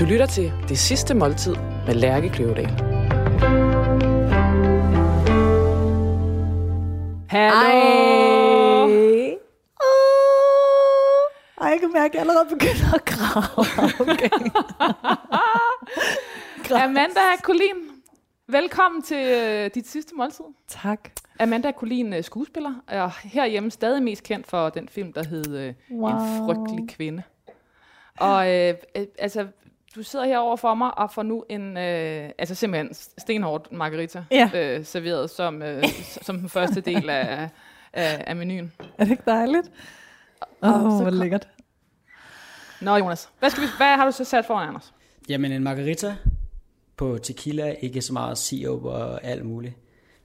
Du lytter til Det Sidste Måltid med Lærke Kløvedal. Hallo! Ej. Oh. Ej, jeg kan mærke, at jeg allerede begynder at grave. Okay. Amanda Colin, velkommen til øh, dit sidste måltid. tak. Amanda Colin, øh, skuespiller, er herhjemme stadig mest kendt for den film, der hed øh, Wow. En frygtelig kvinde. Og øh, øh, altså, du sidder her over for mig og får nu en, øh, altså simpelthen stenhårdt margarita Ja. øh, serveret som, øh, som den første del af, af, af menuen. Er det ikke dejligt? Åh, Og oh, så hvor kom- lækkert. Nå Jonas, hvad, skal vi, hvad har du så sat foran os? Jamen en margarita på tequila, ikke så meget sirup og alt muligt.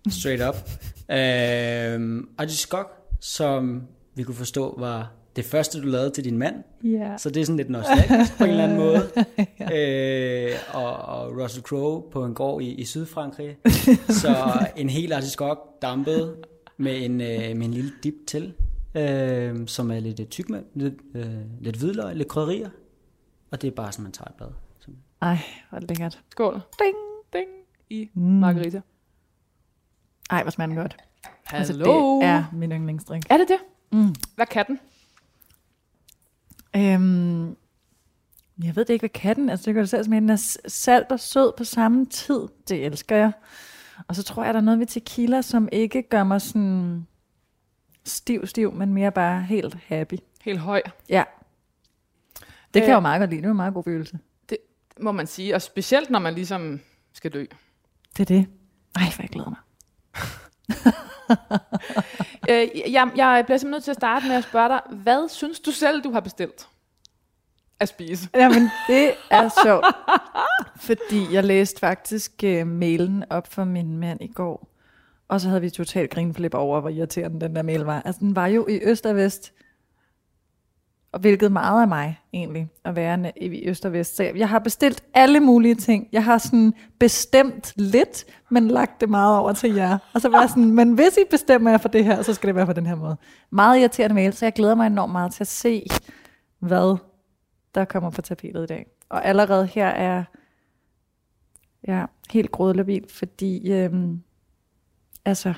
Straight up. øhm, artiskok, som vi kunne forstå var det første, du lavede til din mand. Ja. Så det er sådan lidt nostalgisk på en eller anden måde. øh, og, og Russell Crowe på en gård i, i Sydfrankrig. Så en hel artiskok dampet med en, øh, med en lille dip til, øh, som er lidt tyk med, lidt, øh, lidt hvidløg, lidt krydderier. Og det er bare sådan, man tager et bad. Så- Ej, hvor lækkert. Skål. Ding. Ding. I Mm. margarita. Ej, hvor smager den godt. Altså, Hallo. det er min yndlingsdrink. Er det det? Mm. Hvad kan den? Øhm, jeg ved det ikke, hvad katten Altså, det gør det selv som den er salt og sød på samme tid. Det elsker jeg. Og så tror jeg, der er noget ved tequila, som ikke gør mig sådan stiv, stiv, men mere bare helt happy. Helt høj, Ja. Det kan Øh. jeg jo meget godt lide. Det er en meget god følelse. må man sige. Og specielt, når man ligesom skal dø. Det er det. Ej, hvor jeg glæder mig. Øh, jeg, jeg bliver simpelthen nødt til at starte med at spørge dig, hvad synes du selv, du har bestilt at spise? Jamen, det er sjovt. Fordi jeg læste faktisk uh, mailen op for min mand i går. Og så havde vi totalt grinflip over, hvor irriterende den der mail var. Altså, den var jo i øst og vest. Og hvilket meget af mig, egentlig, at være i øst og vest. Så jeg har bestilt alle mulige ting. Jeg har sådan bestemt lidt, men lagt det meget over til jer. Og så var jeg sådan, men hvis I bestemmer jer for det her, så skal det være på den her måde. Meget irriterende mail, så jeg glæder mig enormt meget til at se, hvad der kommer på tapetet i dag. Og allerede her er jeg helt grådlabil, fordi øhm, altså,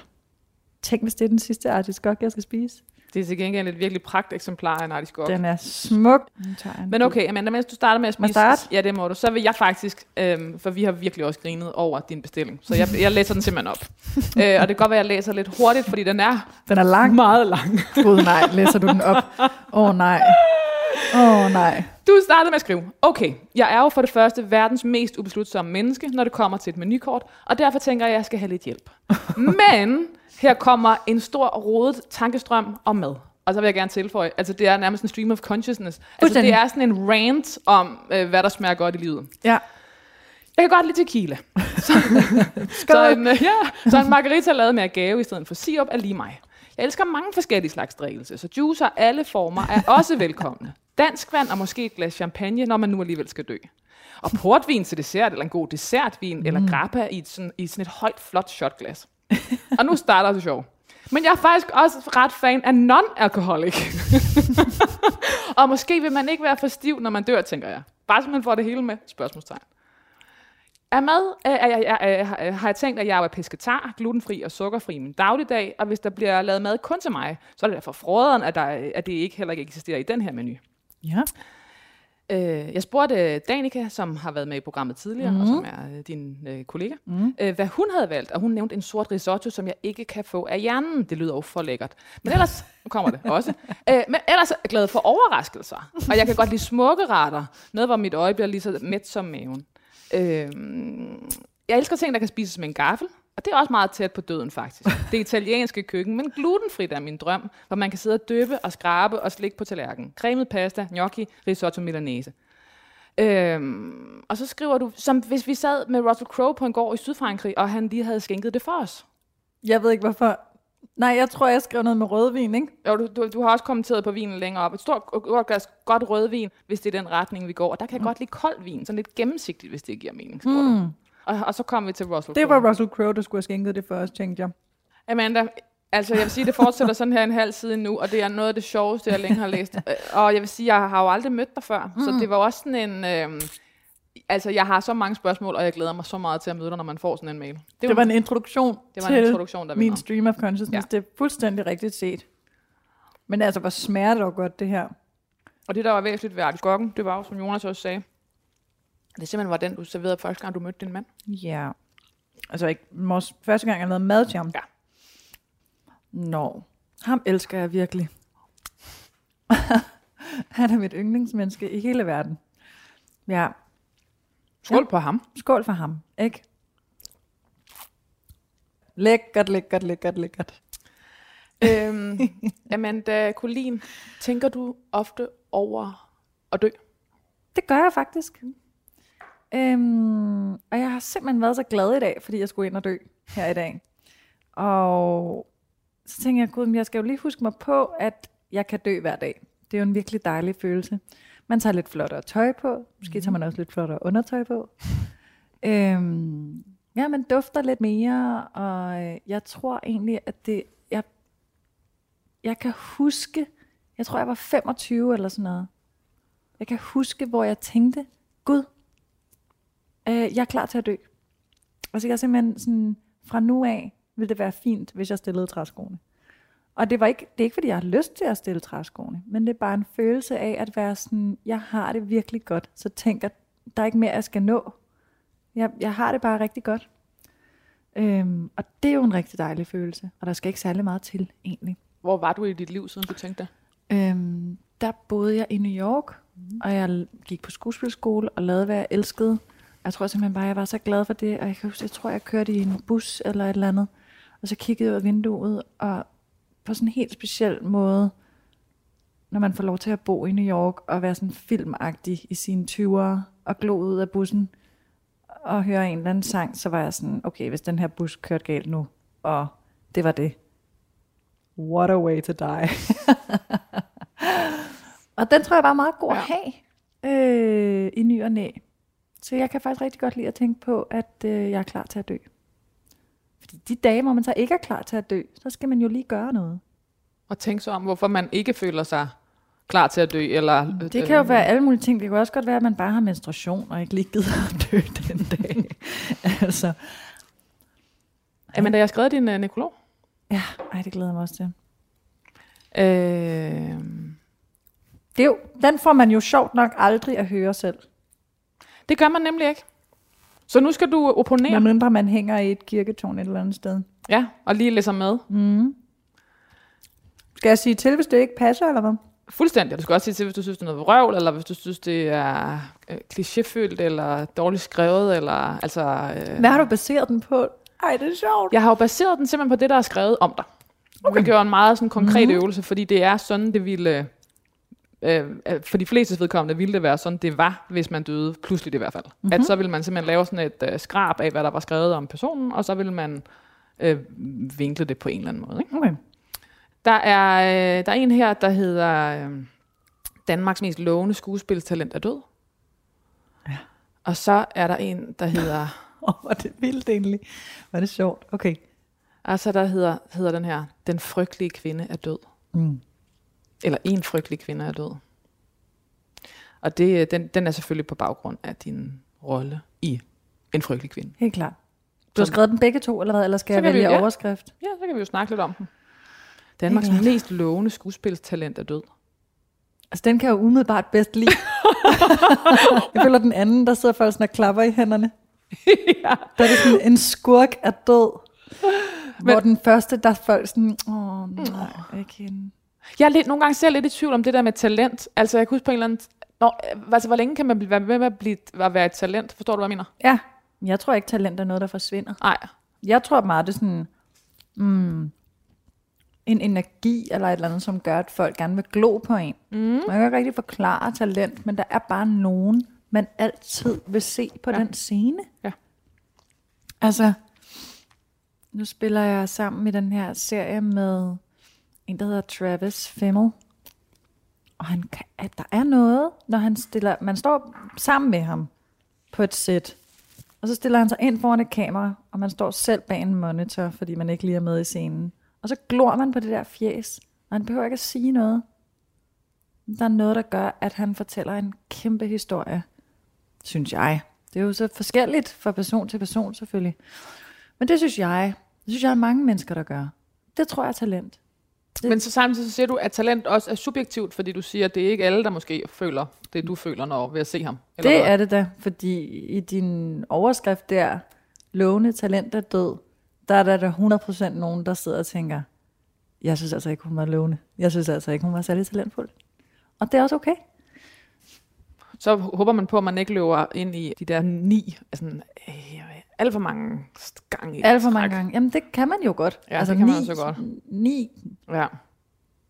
tænk hvis det er den sidste artiskok, jeg skal spise. Det er til gengæld et virkelig pragt eksemplar af en artiskok. Den er smuk. En Men okay, Amanda, mens du starter med at spise... starte? Ja, det må du. Så vil jeg faktisk, øhm, for vi har virkelig også grinet over din bestilling. Så jeg, jeg læser den simpelthen op. øh, og det kan godt være, at jeg læser lidt hurtigt, fordi den er Den er lang. meget lang. Gud nej, læser du den op? Åh oh, nej. Åh oh, nej. Du startede med at skrive, okay, jeg er jo for det første verdens mest ubeslutsomme menneske, når det kommer til et menukort, og derfor tænker jeg, at jeg skal have lidt hjælp. Men her kommer en stor rodet tankestrøm om mad. Og så vil jeg gerne tilføje, altså det er nærmest en stream of consciousness. Altså det er sådan en rant om, øh, hvad der smager godt i livet. Ja. Jeg kan godt lide tequila. Så, så, en, øh, ja, så en margarita lavet med agave i stedet for sirup er lige mig. Jeg elsker mange forskellige slags drikkelse, så juicer alle former er også velkomne. Dansk vand og måske et glas champagne, når man nu alligevel skal dø. Og portvin til dessert, eller en god dessertvin, mm. eller grappa i, et sådan, i sådan et højt, flot shotglas. og nu starter det sjov. Men jeg er faktisk også ret fan af non-alcoholic. og måske vil man ikke være for stiv, når man dør, tænker jeg. Bare så man får det hele med. Spørgsmålstegn. Er mad, er, er, er, er, har jeg tænkt, at jeg er pesketar, glutenfri og sukkerfri i min dagligdag, og hvis der bliver lavet mad kun til mig, så er det derfor froderen, at, der, at det ikke heller ikke eksisterer i den her menu. Ja. Øh, jeg spurgte Danika, som har været med i programmet tidligere, mm. og som er øh, din øh, kollega, mm. øh, hvad hun havde valgt, og hun nævnte en sort risotto, som jeg ikke kan få af hjernen. Det lyder jo for lækkert. Men ellers, nu kommer det også, øh, men ellers er jeg glad for overraskelser, og jeg kan godt lide smukke retter, noget hvor mit øje bliver lige så mæt som maven. Øh, jeg elsker ting, der kan spises med en gaffel, og det er også meget tæt på døden faktisk. Det italienske køkken, men glutenfrit er min drøm, hvor man kan sidde og døbe og skrabe og slikke på tallerkenen. Cremet pasta, gnocchi, risotto milanese. Øhm, og så skriver du, som hvis vi sad med Russell Crowe på en gård i Sydfrankrig, og han lige havde skænket det for os. Jeg ved ikke hvorfor. Nej, jeg tror, jeg skrev noget med rødvin, ikke? Jo, du, du, du har også kommenteret på vinen længere op. Et stort godt glas godt rødvin, hvis det er den retning, vi går. Og der kan jeg godt lide kold vin, sådan lidt gennemsigtigt, hvis det giver mening. skriver du. Og, og så kommer vi til Russell Det Crowe. var Russell Crowe, der skulle have skænket det os, tænkte jeg. Amanda, altså jeg vil sige, det fortsætter sådan her en halv side nu, og det er noget af det sjoveste, jeg længe har læst. Øh, Og jeg vil sige, jeg har jo aldrig mødt dig før, mm. så det var også sådan en... Øh, Altså, jeg har så mange spørgsmål, og jeg glæder mig så meget til at møde dig, når man får sådan en mail. Det, det var en introduktion det var til en introduktion, der min vinder. stream of consciousness. Ja. Det er fuldstændig rigtigt set. Men altså, hvor smager det dog godt, det her. Og det, der var væsentligt ved artiskokken, det var jo, som Jonas også sagde, det simpelthen var den, du serverede første gang, du mødte din mand. Ja. Altså, ikke, vores første gang, jeg lavede mad til ham. Ja. Nå, ham elsker jeg virkelig. Han er mit yndlingsmenneske i hele verden. Ja, Skål Ja. på ham. skål for ham, ikke? Lækkert, lækkert, lækkert, lækkert. øhm, Amanda Colin, tænker du ofte over at dø? Det gør jeg faktisk. Øhm, og jeg har simpelthen været så glad i dag, fordi jeg skulle ind og dø her i dag. Og så tænker jeg, gud, jeg skal jo lige huske mig på, at jeg kan dø hver dag. Det er jo en virkelig dejlig følelse. Man tager lidt flottere tøj på. Måske tager man også lidt flottere undertøj på. Øhm, ja, man dufter lidt mere, og øh, jeg tror egentlig, at det... Jeg, jeg kan huske... Jeg tror, jeg var 25 eller sådan noget. Jeg kan huske, hvor jeg tænkte, Gud, øh, jeg er klar til at dø. Og så jeg simpelthen sådan, fra nu af, vil det være fint, hvis jeg stillede træskoene. Og det, var ikke, det er ikke, fordi jeg har lyst til at stille træskoene, men det er bare en følelse af at være sådan, jeg har det virkelig godt, så tænker, der er ikke mere, jeg skal nå. Jeg, jeg har det bare rigtig godt. Øhm, og det er jo en rigtig dejlig følelse, og der skal ikke særlig meget til, egentlig. Hvor var du i dit liv, siden du tænkte det? Øhm, der boede jeg i New York, mm. og jeg gik på skuespilskole og lavede, hvad jeg elskede. Jeg tror simpelthen bare, jeg var så glad for det, og jeg, kan huske, jeg tror, jeg kørte i en bus eller et eller andet, og så kiggede jeg ud af vinduet, og på sådan en helt speciel måde, når man får lov til at bo i New York og være sådan filmagtig i sine 20'ere, og glo ud af bussen og høre en eller anden sang, så var jeg sådan, okay, hvis den her bus kørte galt nu, og det var det. What a way to die. og den tror jeg var meget god at have øh, i ny og næ. Så jeg kan faktisk rigtig godt lide at tænke på, at øh, jeg er klar til at dø. Fordi de dage, hvor man så ikke er klar til at dø, så skal man jo lige gøre noget. Og tænk så om, hvorfor man ikke føler sig klar til at dø. Eller, Det kan jo være alle mulige ting. Det kan også godt være, at man bare har menstruation, og ikke lige gider at dø den dag. altså, Amanda, jeg har skrevet din uh, nekrolog. ja, ej, det glæder jeg mig også til. Øh, Det er jo, den får man jo sjovt nok aldrig at høre selv. Det gør man nemlig ikke. Så nu skal du opponere. Medmindre man hænger i et kirketårn et eller andet sted. Ja, og lige læser med. Skal jeg sige til, hvis det ikke passer, eller hvad? Fuldstændig. Du skal også sige til, hvis du synes, det er noget vrøvl, eller hvis du synes, det er øh, klichéfyldt, eller dårligt skrevet, eller altså... Øh, Hvad har du baseret den på? Ej, det er sjovt. Jeg har jo baseret den simpelthen på det, der er skrevet om dig. Okay. Det gjorde en meget sådan, konkret mm. øvelse, fordi det er sådan, det ville... Øh, øh, for de fleste vedkommende ville det være sådan, det var, hvis man døde, pludseligt i hvert fald. Mm-hmm. At så ville man simpelthen lave sådan et øh, skrab af, hvad der var skrevet om personen, og så ville man øh, vinkle det på en eller anden måde. Ikke? Okay. Der er, øh, der er en her, der hedder øh, Danmarks mest lovende skuespilstalent er død. Ja. Og så er der en, der hedder... Åh, oh, hvor er det vildt egentlig. Er det sjovt. Okay. Altså, der hedder, hedder den her, Den frygtelige kvinde er død. Mm. Eller en frygtelig kvinde er død. Og det, den, den er selvfølgelig på baggrund af din rolle i En frygtelig kvinde. Helt klart. Du har skrevet dem begge to, eller hvad? Eller skal Så jeg kan vi- vælge ja. overskrift? Ja, så kan vi jo snakke lidt om den. Danmarks klart. mest lovende skuespilstalent er død. Altså, den kan jeg jo umiddelbart bedst lide. jeg føler den anden, der sidder folk sådan og klapper i hænderne. ja. Der er det sådan, en skurk er død. Men, hvor den første, der er folk sådan, åh nej, ikke hende. Jeg er lidt, nogle gange selv lidt i tvivl om det der med talent. Altså, jeg kunne huske på en eller anden... Nå, øh, altså, hvor længe kan man blive, være med at, blive, at være et talent? Forstår du, hvad jeg mener? Ja, jeg tror ikke, talent er noget, der forsvinder. Nej. Jeg tror meget, det er sådan mm, en energi eller et eller andet, som gør, at folk gerne vil glo på en. Mm. Man kan ikke rigtig forklare talent, men der er bare nogen, man altid vil se på ja. den scene. Ja. Altså, nu spiller jeg sammen i den her serie med en, der hedder Travis Fimmel. Og han kan, at der er noget, når han stiller, man står sammen med ham på et sæt, og så stiller han sig ind foran et kamera, og man står selv bag en monitor, fordi man ikke lige er med i scenen. Og så glor man på det der fjes, og han behøver ikke at sige noget. Der er noget, der gør, at han fortæller en kæmpe historie, synes jeg. Det er jo så forskelligt fra person til person selvfølgelig. Men det synes jeg, det synes jeg er mange mennesker, der gør. Det tror jeg er talent. Men så samtidig så siger du, at talent også er subjektivt, fordi du siger, at det er ikke alle, der måske føler det, du føler når ved at se ham. Eller det hvad? er det da, fordi i din overskrift der, lovende talent er død, der er der, der 100% nogen, der sidder og tænker, jeg synes altså ikke, hun var lovende. Jeg synes altså ikke, hun var særlig talentfuld. Og det er også okay. Så håber man på, at man ikke løber ind i de der ni, altså øh, alt for mange gange. Alt for mange gange. Jamen, det kan man jo godt. Ja, altså, det kan ni, man også godt. Ni ja.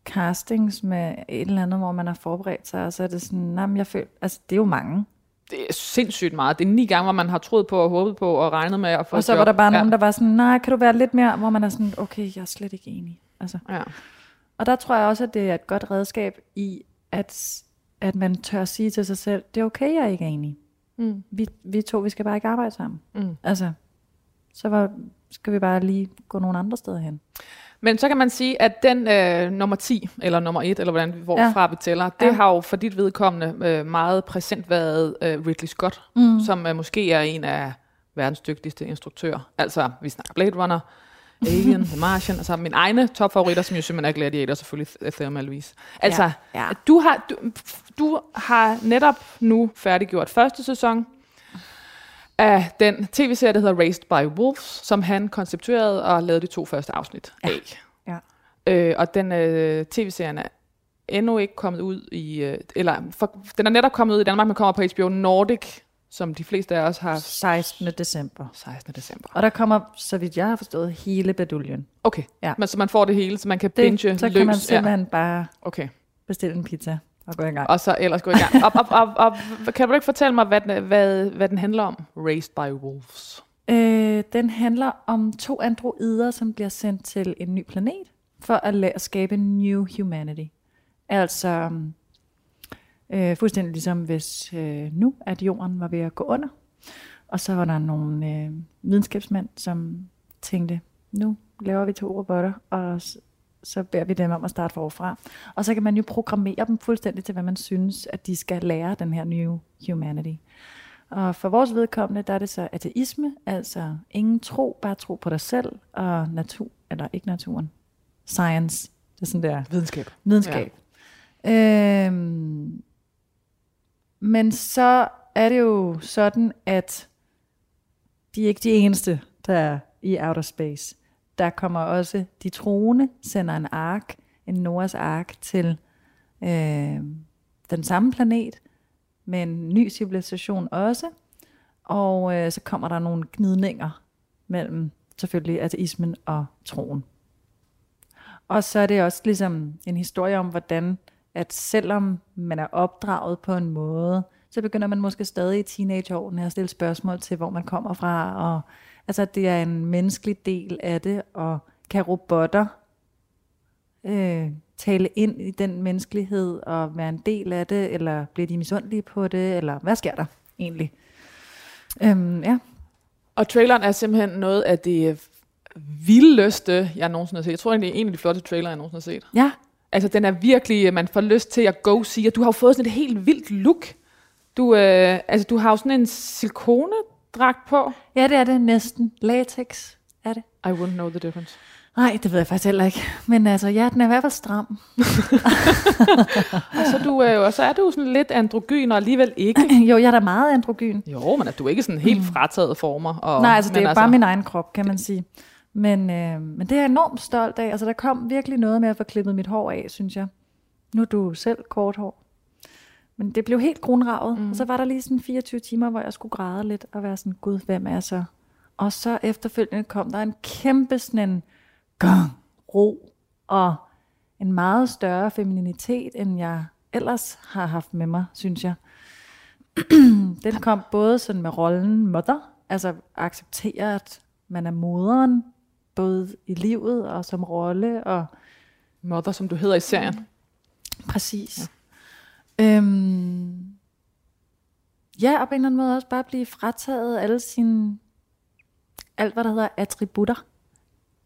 castings med et eller andet, hvor man har forberedt sig, og så er det sådan, nej, jeg føler, altså, det er jo mange. Det er sindssygt meget. Det er ni gange, hvor man har troet på og håbet på og regnet med at få Og så var der bare ja. nogen, der var sådan, nej, kan du være lidt mere, hvor man er sådan, okay, jeg er slet ikke enig. Altså. Ja. Og der tror jeg også, at det er et godt redskab i, at, at man tør sige til sig selv, det er okay, jeg er ikke enig. Mm. Vi, vi to, vi skal bare ikke arbejde sammen. Mm. Altså, så var, skal vi bare lige gå nogle andre steder hen. Men så kan man sige, at den øh, nummer 10, eller nummer 1, eller hvordan, hvorfra ja. vi tæller, det ja. har jo for dit vedkommende øh, meget præsent været øh, Ridley Scott, mm. som øh, måske er en af verdens dygtigste instruktører. Altså, vi snakker Blade Runner, Alien, The Martian, altså mine egne topfavoritter, som jo simpelthen er Gladiator, selvfølgelig Thelma Louise. Altså, ja, ja. Du, har, du, du har netop nu færdiggjort første sæson af den tv-serie, der hedder Raised by Wolves, som han konceptuerede og lavede de to første afsnit ja. af. Ja. Øh, og den øh, tv-serien er endnu ikke kommet ud i, øh, eller for, den er netop kommet ud i Danmark, men kommer på HBO Nordic som de fleste af os har... 16. december. 16. december. Og der kommer, så vidt jeg har forstået, hele baduljen. Okay, ja. men så man får det hele, så man kan det, binge Så løs. kan man simpelthen ja. bare okay. bestille en pizza og gå i gang. Og så ellers gå i gang. og, og, og, og, kan du ikke fortælle mig, hvad den, hvad, hvad den handler om, Raised by Wolves? Øh, den handler om to androider, som bliver sendt til en ny planet, for at, lade, at skabe New Humanity. Altså Øh, fuldstændig ligesom hvis øh, nu, at jorden var ved at gå under. Og så var der nogle øh, videnskabsmænd, som tænkte, nu laver vi to robotter, og så beder vi dem om at starte forfra. Og så kan man jo programmere dem fuldstændig til, hvad man synes, at de skal lære den her new humanity. Og for vores vedkommende, der er det så ateisme, altså ingen tro, bare tro på dig selv, og natur, eller ikke naturen, science, det er sådan der. Videnskab. Videnskab. Ja. Øhm, men så er det jo sådan, at de er ikke de eneste, der er i outer space. Der kommer også de troende, sender en ark, en Noahs ark til øh, den samme planet, med en ny civilisation også. Og øh, så kommer der nogle gnidninger mellem selvfølgelig ateismen og troen. Og så er det også ligesom en historie om, hvordan at selvom man er opdraget på en måde, så begynder man måske stadig i teenageårene at stille spørgsmål til, hvor man kommer fra, og altså det er en menneskelig del af det, og kan robotter øh, tale ind i den menneskelighed og være en del af det, eller bliver de misundelige på det, eller hvad sker der egentlig? Øhm, ja. Og traileren er simpelthen noget af det vildeste, jeg nogensinde har set. Jeg tror egentlig, det er en af de flotte trailer, jeg nogensinde har set. Ja, Altså, den er virkelig, man får lyst til at go see, og du har jo fået sådan et helt vildt look. Du, øh, altså, du har jo sådan en silikonedragt på. Ja, det er det næsten. Latex er det. I wouldn't know the difference. Nej, det ved jeg faktisk heller ikke. Men altså, ja, den er i hvert fald stram. og, så du, øh, og så er du sådan lidt androgyn, og alligevel ikke. jo, jeg er da meget androgyn. Jo, men at du er ikke sådan helt mm. frataget former. Og, Nej, altså det er altså... bare min egen krop, kan man sige. Men, øh, men det er jeg enormt stolt af. Altså, der kom virkelig noget med at få klippet mit hår af, synes jeg. Nu er du selv kort hår. Men det blev helt grunravet. Mm. Og så var der lige sådan 24 timer, hvor jeg skulle græde lidt og være sådan, gud, hvem er så? Og så efterfølgende kom der en kæmpe sådan en gang, ro og en meget større femininitet, end jeg ellers har haft med mig, synes jeg. Den kom både sådan med rollen mother, altså acceptere, at man er moderen, både i livet og som rolle. Og Mother, som du hedder i serien. Præcis. Ja. Øhm, ja, og på en eller anden måde også bare blive frataget alle sine, alt hvad der hedder attributter,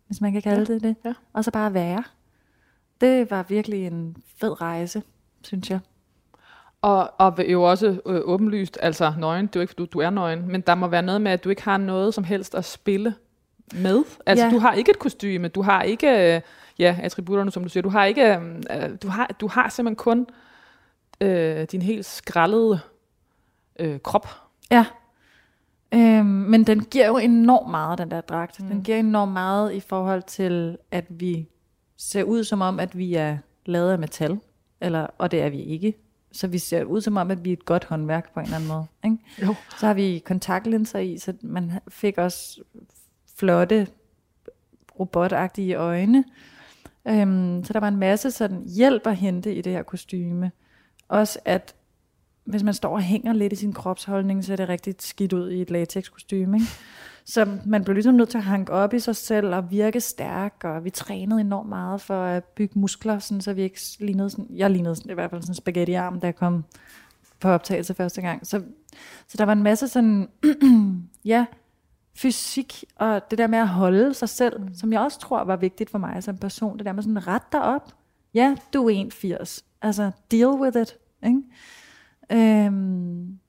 hvis man kan kalde ja. det det. Ja. Og så bare være. Det var virkelig en fed rejse, synes jeg. Og, og jo også øh, åbenlyst, altså nøgen, det er jo ikke, fordi du, du er nøgen, men der må være noget med, at du ikke har noget som helst at spille med. Altså, Ja. du har ikke et kostyme, du har ikke, øh, ja, attributterne, som du siger, du har ikke, øh, du har, du har simpelthen kun øh, din helt skraldede øh, krop. Ja. Øhm, men den giver jo enormt meget, den der dragt. Mm. Den giver enormt meget i forhold til, at vi ser ud som om, at vi er lavet af metal. Eller, og det er vi ikke. Så vi ser ud som om, at vi er et godt håndværk på en eller anden måde. Ikke? Jo. Så har vi kontaktlinser i, så man fik også flotte robotagtige øjne. Øhm, så der var en masse sådan hjælp at hente i det her kostyme. Også at hvis man står og hænger lidt i sin kropsholdning, så er det rigtig skidt ud i et latexkostyme. Ikke? Så man blev ligesom nødt til at hanke op i sig selv og virke stærk, og vi trænede enormt meget for at bygge muskler, sådan, så vi ikke lignede sådan, jeg lignede sådan, i hvert fald sådan en spaghetti-arm, da jeg kom på optagelse første gang. Så, så der var en masse sådan, ja, fysik og det der med at holde sig selv, som jeg også tror var vigtigt for mig som person. Det der med sådan, ret dig op. Ja, du er 1,80. Altså, deal with it. Ikke? Øhm,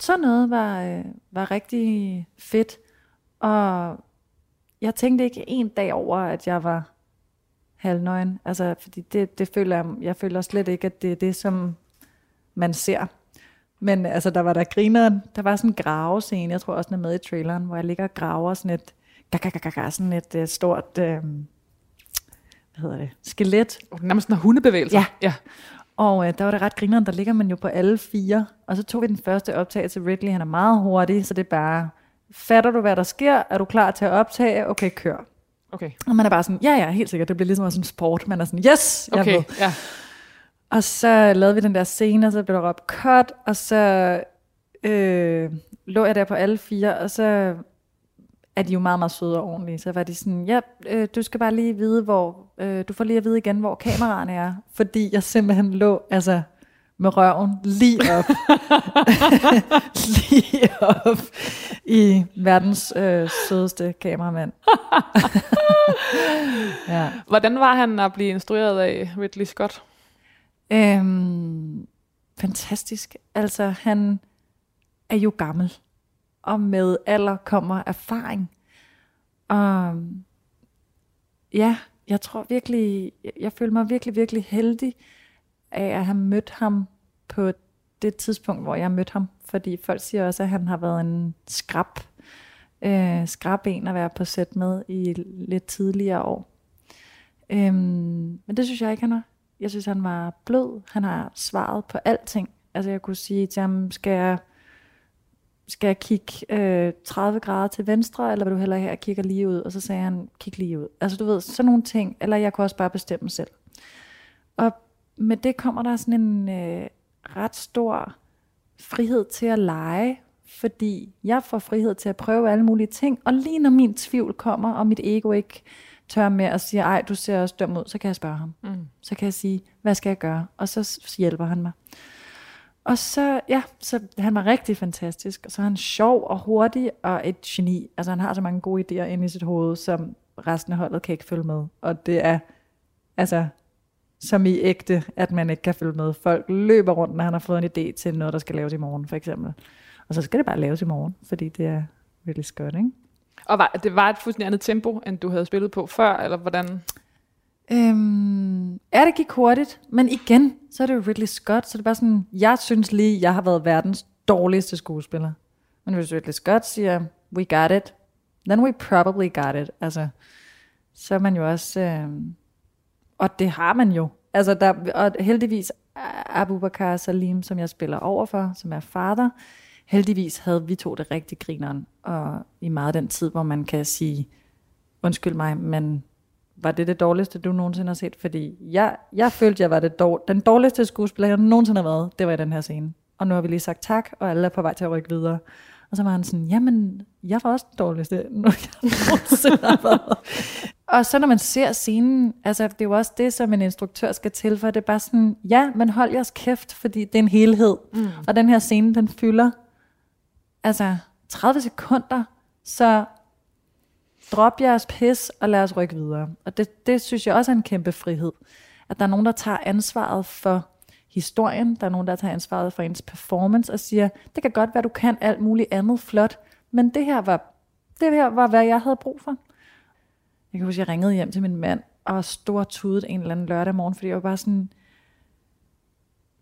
sådan noget var, øh, var rigtig fedt. Og jeg tænkte ikke en dag over, at jeg var halvnøgen. Altså, fordi det, det føler jeg, jeg føler slet ikke, at det er det, som man ser. Men altså, der var der grineren, der var sådan en gravescene, jeg tror også, den er med i traileren, hvor jeg ligger og graver sådan et, gagagagaga, sådan et uh, stort, uh, hvad hedder det, skelet. Nærmest sådan hundebevægelser. Ja. ja. Og øh, der var det ret grineren, der ligger man jo på alle fire. Og så tog vi den første optagelse. Ridley, han er meget hurtig, så det er bare, fatter du, hvad der sker? Er du klar til at optage? Okay, kør. Okay. Og man er bare sådan, ja, ja, helt sikkert. Det bliver ligesom også en sport. Man er sådan, yes, jeg Okay, ved. ja. Og så lavede vi den der scene, og så blev der råbt cut, og så øh, lå jeg der på alle fire, og så er de jo meget, meget søde og ordentlige. Så var de sådan, ja, øh, du skal bare lige vide, hvor, øh, du får lige at vide igen, hvor kameraerne er. Fordi jeg simpelthen lå, altså med røven lige op. lige op i verdens øh, sødeste kameramand. ja. Hvordan var han at blive instrueret af Ridley Scott? Øhm, fantastisk. Altså, han er jo gammel, og med alder kommer erfaring. Og ja, jeg tror virkelig, jeg, jeg føler mig virkelig, virkelig heldig af at have mødt ham på det tidspunkt, hvor jeg mødte ham. Fordi folk siger også, at han har været en skrab, øh, skrab en at være på sæt med i lidt tidligere år. Øhm, men det synes jeg ikke, han var. Jeg synes, han var blød. Han har svaret på alting. Altså, jeg kunne sige til ham, skal jeg, skal jeg kigge øh, 30 grader til venstre, eller vil du hellere her kigger lige ud? Og så sagde han, kig lige ud. Altså, du ved, sådan nogle ting. Eller jeg kunne også bare bestemme selv. Og med det kommer der sådan en øh, ret stor frihed til at lege, fordi jeg får frihed til at prøve alle mulige ting, og lige når min tvivl kommer, og mit ego ikke tør med at sige, ej, du ser også dum ud, så kan jeg spørge ham. Mm. Så kan jeg sige, hvad skal jeg gøre? Og så hjælper han mig. Og så, ja, så han var rigtig fantastisk. Og så er han sjov og hurtig og et geni. Altså han har så mange gode idéer inde i sit hoved, som resten af holdet kan ikke følge med. Og det er, altså, som i ægte, at man ikke kan følge med. Folk løber rundt, når han har fået en idé til noget, der skal laves i morgen, for eksempel. Og så skal det bare laves i morgen, fordi det er virkelig skønt, ikke? Og var, det var et fuldstændig andet tempo, end du havde spillet på før, eller hvordan? Øhm, ja, det gik hurtigt, men igen, så er det jo Ridley Scott, så det er bare sådan, jeg synes lige, jeg har været verdens dårligste skuespiller. Men hvis Ridley Scott siger, we got it, then we probably got it. Altså, så er man jo også, øh, og det har man jo. Altså, der, og heldigvis Abu Bakar Salim, som jeg spiller overfor, som er fader, heldigvis havde vi to det rigtig grineren, og i meget den tid, hvor man kan sige, undskyld mig, men var det det dårligste, du nogensinde har set? Fordi jeg, jeg følte, jeg var det dår, den dårligste skuespiller, jeg nogensinde har været. Det var i den her scene. Og nu har vi lige sagt tak, og alle er på vej til at rykke videre. Og så var han sådan, jamen, jeg var også den dårligste, jeg nogensinde har været. Og så når man ser scenen, altså det er jo også det, som en instruktør skal til, for det er bare sådan, ja, men hold jeres kæft, fordi det er en helhed. Mm. Og den her scene, den fylder altså 30 sekunder, så drop jeres pis, og lad os rykke videre. Og det, det synes jeg også er en kæmpe frihed. At der er nogen, der tager ansvaret for historien. Der er nogen, der tager ansvaret for ens performance og siger, det kan godt være, du kan alt muligt andet flot, men det her var, det her var hvad jeg havde brug for. Jeg kan huske, jeg ringede hjem til min mand og var stor tudet en eller anden lørdag morgen, fordi jeg var bare sådan,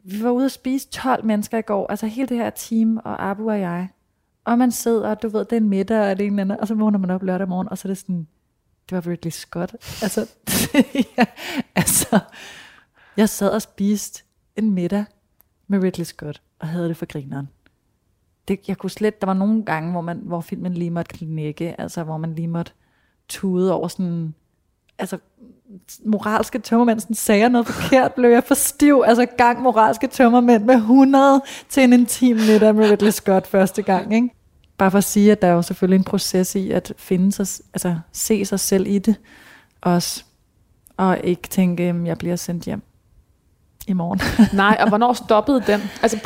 vi var ude at spise 12 mennesker i går, altså hele det her team, og Abu og jeg. Og man sidder, og du ved, det er en middag, og det er en eller anden, og så vågner man op lørdag morgen, og så er det sådan, det var Ridley Scott. Altså, ja, altså, jeg sad og spiste en middag med Ridley Scott, og havde det for grineren. Det, jeg kunne slet, der var nogle gange, hvor, man, hvor filmen lige måtte knække, altså hvor man lige måtte tude over sådan, altså moralske tømmermænd sådan sagde noget forkert, blev jeg for stiv. Altså gang moralske tømmermænd med 100 til en intim middag med Ridley Scott første gang. Ikke? Bare for at sige, at der er jo selvfølgelig en proces i at finde sig, altså se sig selv i det også. Og ikke tænke, at jeg bliver sendt hjem i morgen. Nej, og hvornår stoppede den? Altså,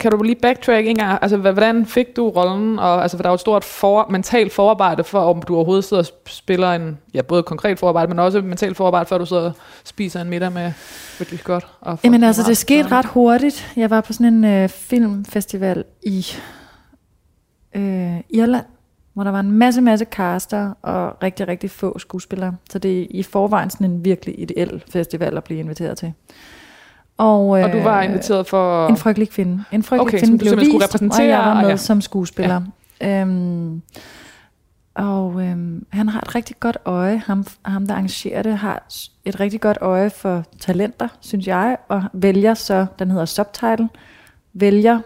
kan du lige backtrack gang? Altså, hvordan fik du rollen? Og, altså, for der er jo et stort for, mentalt forarbejde for, om du overhovedet sidder og spiller en, ja, både konkret forarbejde, men også mentalt forarbejde, før du sidder og spiser en middag med Ridley Scott. Og Jamen altså, det skete ret hurtigt. Jeg var på sådan en øh, filmfestival i øh, Irland, hvor der var en masse, masse caster og rigtig, rigtig få skuespillere. Så det er i forvejen sådan en virkelig ideel festival at blive inviteret til. Og, øh, og du var inviteret for... En frygtelig kvinde. En frygtelig okay, kvinde blev vist, repræsentere, og jeg var med ja. som skuespiller. Ja. Øhm, og øhm, han har et rigtig godt øje, ham, ham der arrangerer det, har et rigtig godt øje for talenter, synes jeg, og vælger så, den hedder Subtitle, vælger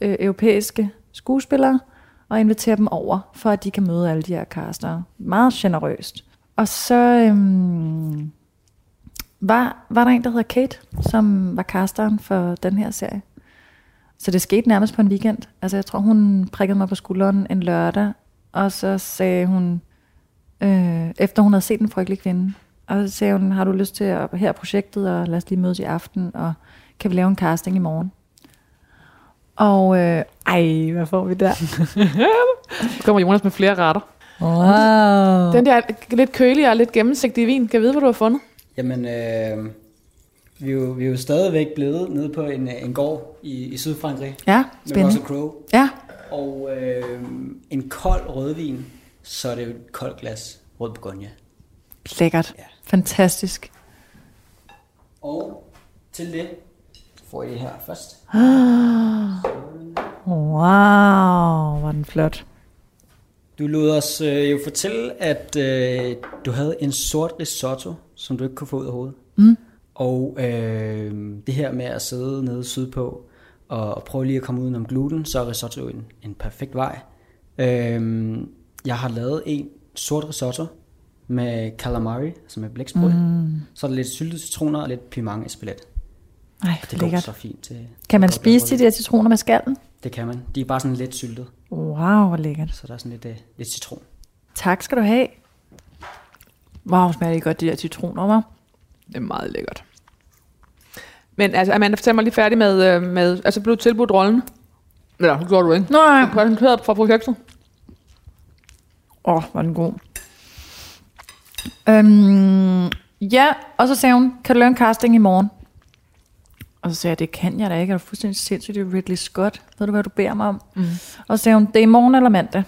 øh, europæiske skuespillere, og invitere dem over, for at de kan møde alle de her caster. Meget generøst. Og så øhm, var, var der en, der hedder Kate, som var casteren for den her serie. Så det skete nærmest på en weekend. Altså jeg tror, hun prikkede mig på skulderen en lørdag, og så sagde hun, øh, efter hun havde set en frygtelig kvinde, og så sagde hun, har du lyst til at her projektet, og lad os lige mødes i aften, og kan vi lave en casting i morgen? Og øh, ej, hvad får vi der? så kommer Jonas med flere retter. Wow. Den der lidt kølige og lidt gennemsigtige vin, kan jeg vide, hvor du har fundet? Jamen, øh, vi, er jo, vi er jo stadigvæk blevet nede på en, en gård i, i Sydfrankrig. Ja, spændende. Med Russell Crowe. Ja. Og øh, en kold rødvin, så er det jo et koldt glas rød Bourgogne. Lækkert. Ja. Fantastisk. Og til det får I det her først. wow, var den flot. Du lod os øh, jo fortælle, at øh, du havde en sort risotto, som du ikke kunne få ud af hovedet. Mm. Og øh, det her med at sidde nede sydpå og, og prøve lige at komme udenom gluten, så er risotto en, en perfekt vej. Øh, jeg har lavet en sort risotto med calamari, som er blæksprød. Mm. Så er der lidt syltet citroner og lidt piment espelette. Ej, det går lækkert. så fint til. Kan man spise de der citroner med skallen? Det kan man. De er bare sådan lidt syltet. Wow, hvor lækkert. Så der er sådan lidt, uh, lidt citron. Tak skal du have. Wow, smager det godt, de der citroner, var. Det er meget lækkert. Men altså, Amanda, fortæl mig lige færdig med, øh, med altså blev du tilbudt rollen? Eller, det gjorde du ikke. Nej. Du præsenteret fra projektet. Åh, oh, var den god. Øhm, ja, og så sagde hun, kan du lave en casting i morgen? Og så sagde jeg, det kan jeg da ikke. Er du fuldstændig sindssygt? Det er Ridley Scott. Ved du, hvad du beder mig om? Mm. Og så sagde hun, det er i morgen eller mandag.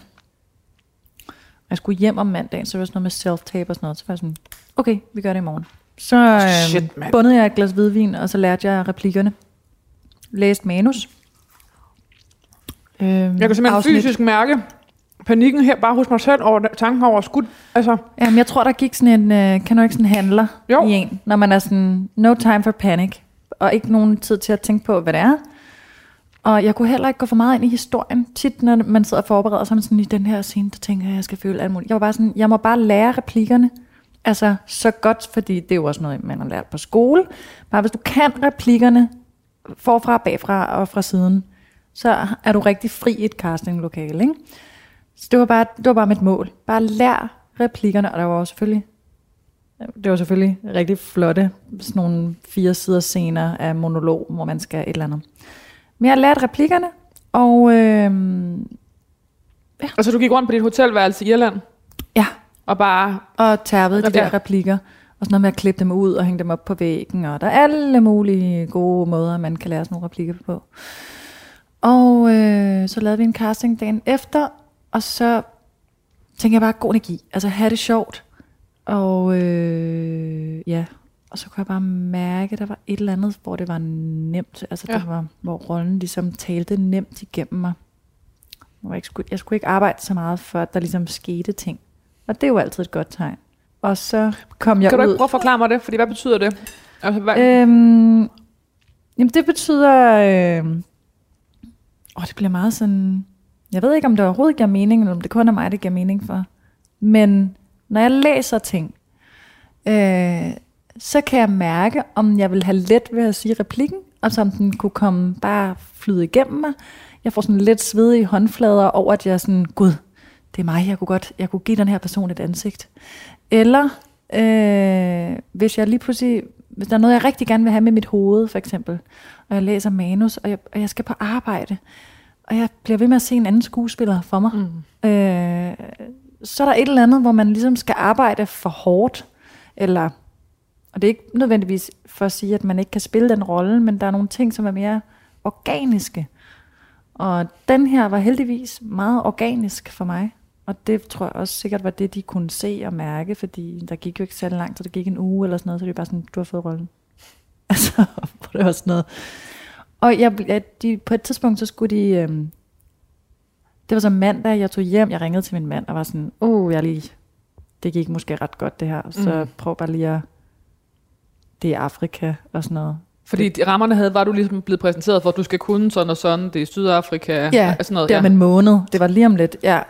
Jeg skulle hjem om mandagen, så det var sådan noget med self-tape og sådan noget. Så var jeg sådan, okay, vi gør det i morgen. Så øh, Shit, bundede jeg et glas hvidvin, og så lærte jeg replikkerne. Læste manus. Øhm, jeg kan simpelthen afsnit. fysisk mærke panikken her bare hos mig selv over tanken over skud. Altså. Jamen, jeg tror, der gik sådan en, øh, kan du ikke sådan handler jo. i en, når man er sådan, no time for panic og ikke nogen tid til at tænke på, hvad det er. Og jeg kunne heller ikke gå for meget ind i historien. Tit, når man sidder og forbereder sig sådan i den her scene, der tænker jeg, at jeg skal føle alt muligt. Jeg var bare sådan, jeg må bare lære replikkerne. Altså, så godt, fordi det er jo også noget, man har lært på skole. Bare hvis du kan replikkerne forfra, bagfra og fra siden, så er du rigtig fri i et castinglokale, ikke? Så det var bare, det var bare mit mål. Bare lær replikkerne, og der var selvfølgelig det var selvfølgelig rigtig flotte, sådan nogle fire sider scener af monolog, hvor man skal et eller andet. Men jeg lærte replikkerne, og... Øh, ja. Altså du gik rundt på dit hotelværelse i Irland? Ja. Og bare... Og tærvede de der replikker. Og sådan noget med at klippe dem ud og hænge dem op på væggen. Og der er alle mulige gode måder, man kan lære sådan nogle replikker på. Og øh, så lavede vi en casting dagen efter, og så tænkte jeg bare, god energi. Altså have det sjovt. Og øh, ja, og så kunne jeg bare mærke, at der var et eller andet, hvor det var nemt. Altså ja. Der var, hvor rollen ligesom talte nemt igennem mig. Jeg, skulle, jeg skulle ikke arbejde så meget, før der ligesom skete ting. Og det er jo altid et godt tegn. Og så kom jeg Kan du ud. ikke prøve at forklare mig det? Fordi hvad betyder det? Altså, hvad, Øhm, jamen det betyder... Øh, åh, det bliver meget sådan... Jeg ved ikke, om det overhovedet giver mening, eller om det kun er mig, det giver mening for. Men når jeg læser ting, øh, så kan jeg mærke, om jeg vil have let ved at sige replikken, og som den kunne komme bare flyde igennem mig. Jeg får sådan lidt svedige håndflader over, at jeg er sådan, gud, det er mig, jeg kunne godt, jeg kunne give den her person et ansigt. Eller øh, hvis jeg lige pludselig, hvis der er noget, jeg rigtig gerne vil have med mit hoved, for eksempel, og jeg læser manus, og jeg, og jeg skal på arbejde, og jeg bliver ved med at se en anden skuespiller for mig, mm. øh, så er der et eller andet, hvor man ligesom skal arbejde for hårdt, eller, og det er ikke nødvendigvis for at sige, at man ikke kan spille den rolle, men der er nogle ting, som er mere organiske. Og den her var heldigvis meget organisk for mig. Og det tror jeg også sikkert var det, de kunne se og mærke, fordi der gik jo ikke særlig langt, så det gik en uge eller sådan noget, så det er bare sådan, du har fået rollen. Altså, det var sådan noget. Og jeg, jeg, de, på et tidspunkt, så skulle de, øhm, det var så mandag, jeg tog hjem, jeg ringede til min mand og var sådan, åh, oh, jeg lige, det gik måske ret godt det her, så Mm. prøv bare lige at, det er Afrika og sådan noget. fordi de rammerne havde, var du ligesom blevet præsenteret for, at du skal kunne sådan og sådan, det er Sydafrika, Ja, sådan noget. det er om en måned. Det var lige om lidt, ja.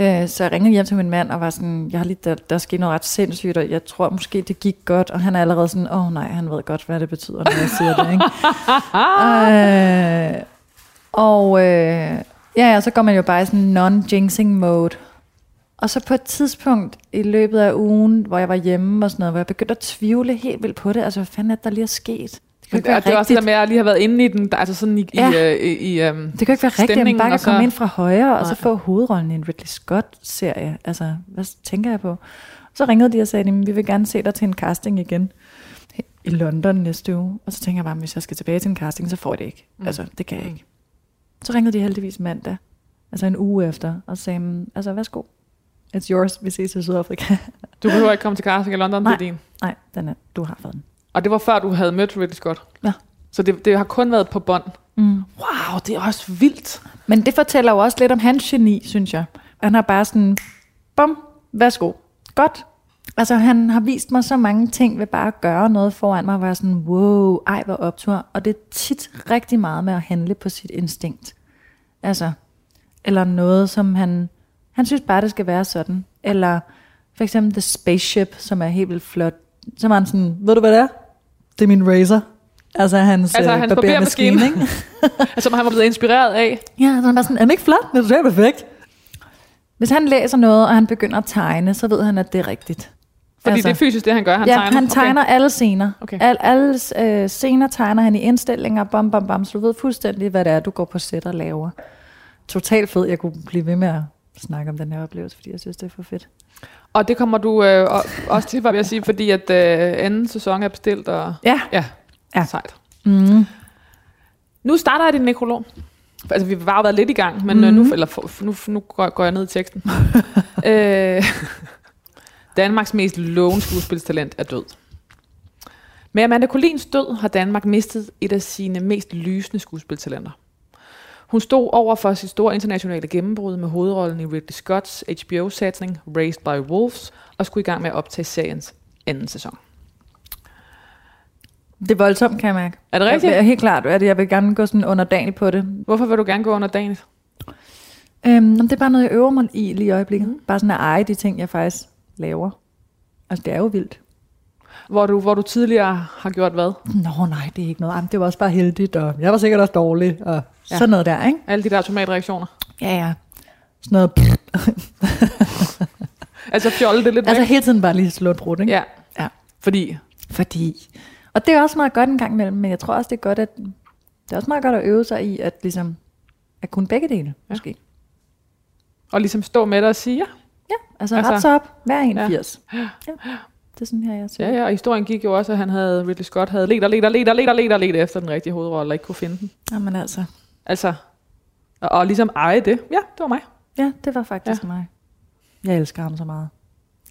Øh, så jeg ringede hjem til min mand og var sådan, jeg har lige, der, der skete noget ret sindssygt, og jeg tror måske, det gik godt. Og han er allerede sådan, åh oh, nej, han ved godt, hvad det betyder, når jeg siger det. Ikke? øh, og øh, ja, ja, så går man jo bare i sådan non-jinxing mode. Og så på et tidspunkt i løbet af ugen, hvor jeg var hjemme og sådan noget, hvor jeg begyndte at tvivle helt vildt på det. Altså, hvad fanden er det, der lige er sket? Det kan ikke være det er også det der med, at jeg lige har været inde i den, altså sådan i, Ja. ja. i, i, i um, Det kan ikke være rigtigt, at man bare kan og så- komme ind fra højre, og så Nej. få hovedrollen i en Ridley Scott-serie. Altså, hvad tænker jeg på? Så ringede de og sagde, at vi vil gerne se dig til en casting igen i London næste uge. Og så tænker jeg bare, hvis jeg skal tilbage til en casting, så får jeg det ikke. Mm. Altså, det kan jeg ikke. Så ringede de heldigvis mandag, altså en uge efter, og sagde, "Mm, altså, værsgo. It's yours, vi ses i Sydafrika. du behøver ikke komme til casting i London, det Nej. er din. Nej, den er, du har fået den. Og det var før, du havde mødt Ridley Scott. Ja. Så det, det har kun været på bånd. Mm. Wow, det er også vildt. Men det fortæller jo også lidt om hans geni, synes jeg. Han har bare sådan, bum, værsgo, godt. Altså han har vist mig så mange ting ved bare at gøre noget foran mig, hvor jeg sådan, wow, ej hvor optur. Og det er tit rigtig meget med at handle på sit instinkt. Altså, eller noget, som han, han synes bare, det skal være sådan. Eller for eksempel The Spaceship, som er helt vildt flot. Så var han sådan, ved du hvad det er? Det er min razor. Altså hans, Altså, øh, hans barbermaskine, ikke? Som han var blevet inspireret af. Ja, så han var sådan, er den ikke flot? Det er perfekt. Hvis han læser noget, og han begynder at tegne, så ved han, at det er rigtigt. Fordi altså, det er fysisk, det han gør. Han ja, tegner. han tegner okay. alle scener. Okay. Al, alle øh, scener tegner han i indstillinger, bam, bam, bam, så du ved fuldstændig, hvad det er, du går på sæt og laver. Totalt fed. Jeg kunne blive ved med at snakke om den her oplevelse, fordi jeg synes, det er for fedt. Og det kommer du øh, også til, vil jeg sige, fordi at øh, anden sæson er bestilt. Og, Ja. ja, Ja. sejt. Mm. Nu starter jeg din nekrolog. Altså, vi har jo været lidt i gang, men mm. nu, eller, nu, nu går går jeg ned i teksten. øh, Danmarks mest lovende skuespilstalent er død. Med Amanda Collins død har Danmark mistet et af sine mest lysende skuespiltalenter. Hun stod over for sit store internationale gennembrud med hovedrollen i Ridley Scotts HBO-satsning Raised by Wolves og skulle i gang med at optage seriens anden sæson. Det er voldsomt, kan jeg mærke. Er det rigtigt? Jeg, helt klart, at jeg vil gerne gå sådan underdanig på det. Hvorfor vil du gerne gå under dagen? Øhm, det er bare noget, jeg øver mig i lige i øjeblikket. Mm. Bare sådan at eje de ting, jeg faktisk laver. Altså, det er jo vildt. Hvor du, hvor du tidligere har gjort hvad? Nå nej, det er ikke noget. Jamen, det var også bare heldigt, og jeg var sikkert også dårlig, og ja. sådan noget der, ikke? Alle de der automatreaktioner. Ja, ja. Sådan noget. Altså fjolle det lidt altså væk. hele tiden bare lige slå et brud, ikke? Ja, ja. fordi Fordi. Og det er også meget godt en gang imellem, men jeg tror også, det er godt, at det er også meget godt at øve sig i, at ligesom, at kunne begge dele, ja. måske. og ligesom stå med dig og sige, ja, Ja, altså, Altså- ret så op, hver 81. Ja. Det er sådan her, jeg ser. Ja, ja, og historien gik jo også, at han havde, Ridley Scott havde let og let og let og let og let og let efter den rigtige hovedrolle, og ikke kunne finde den. Jamen altså, Altså, og, og ligesom eje det. Ja, det var mig. ja, det var faktisk ja. mig. Jeg elsker ham så meget.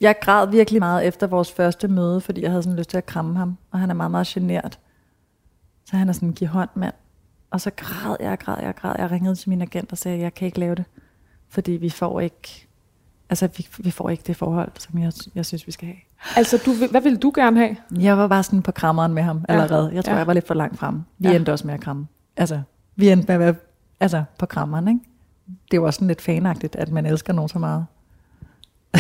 Jeg græd virkelig meget efter vores første møde, fordi jeg havde sådan lyst til at kramme ham, og han er meget, meget genert. Så han er sådan en giv hånd mand. Og så græd jeg, græd jeg, græd jeg. ringede til min agent og sagde, jeg kan ikke lave det, fordi vi får ikke, altså vi, vi får ikke det forhold, som jeg, jeg synes, vi skal have. Altså, du, vil- hvad ville du gerne have? Jeg var bare sådan på krammeren med ham Ja. allerede. Jeg tror, Ja. jeg var lidt for langt fremme. Vi Ja. endte også med at kramme. Altså, vi endte med at være altså, på krammeren, ikke? Det var sådan lidt fanagtigt, at man elsker nogen så meget.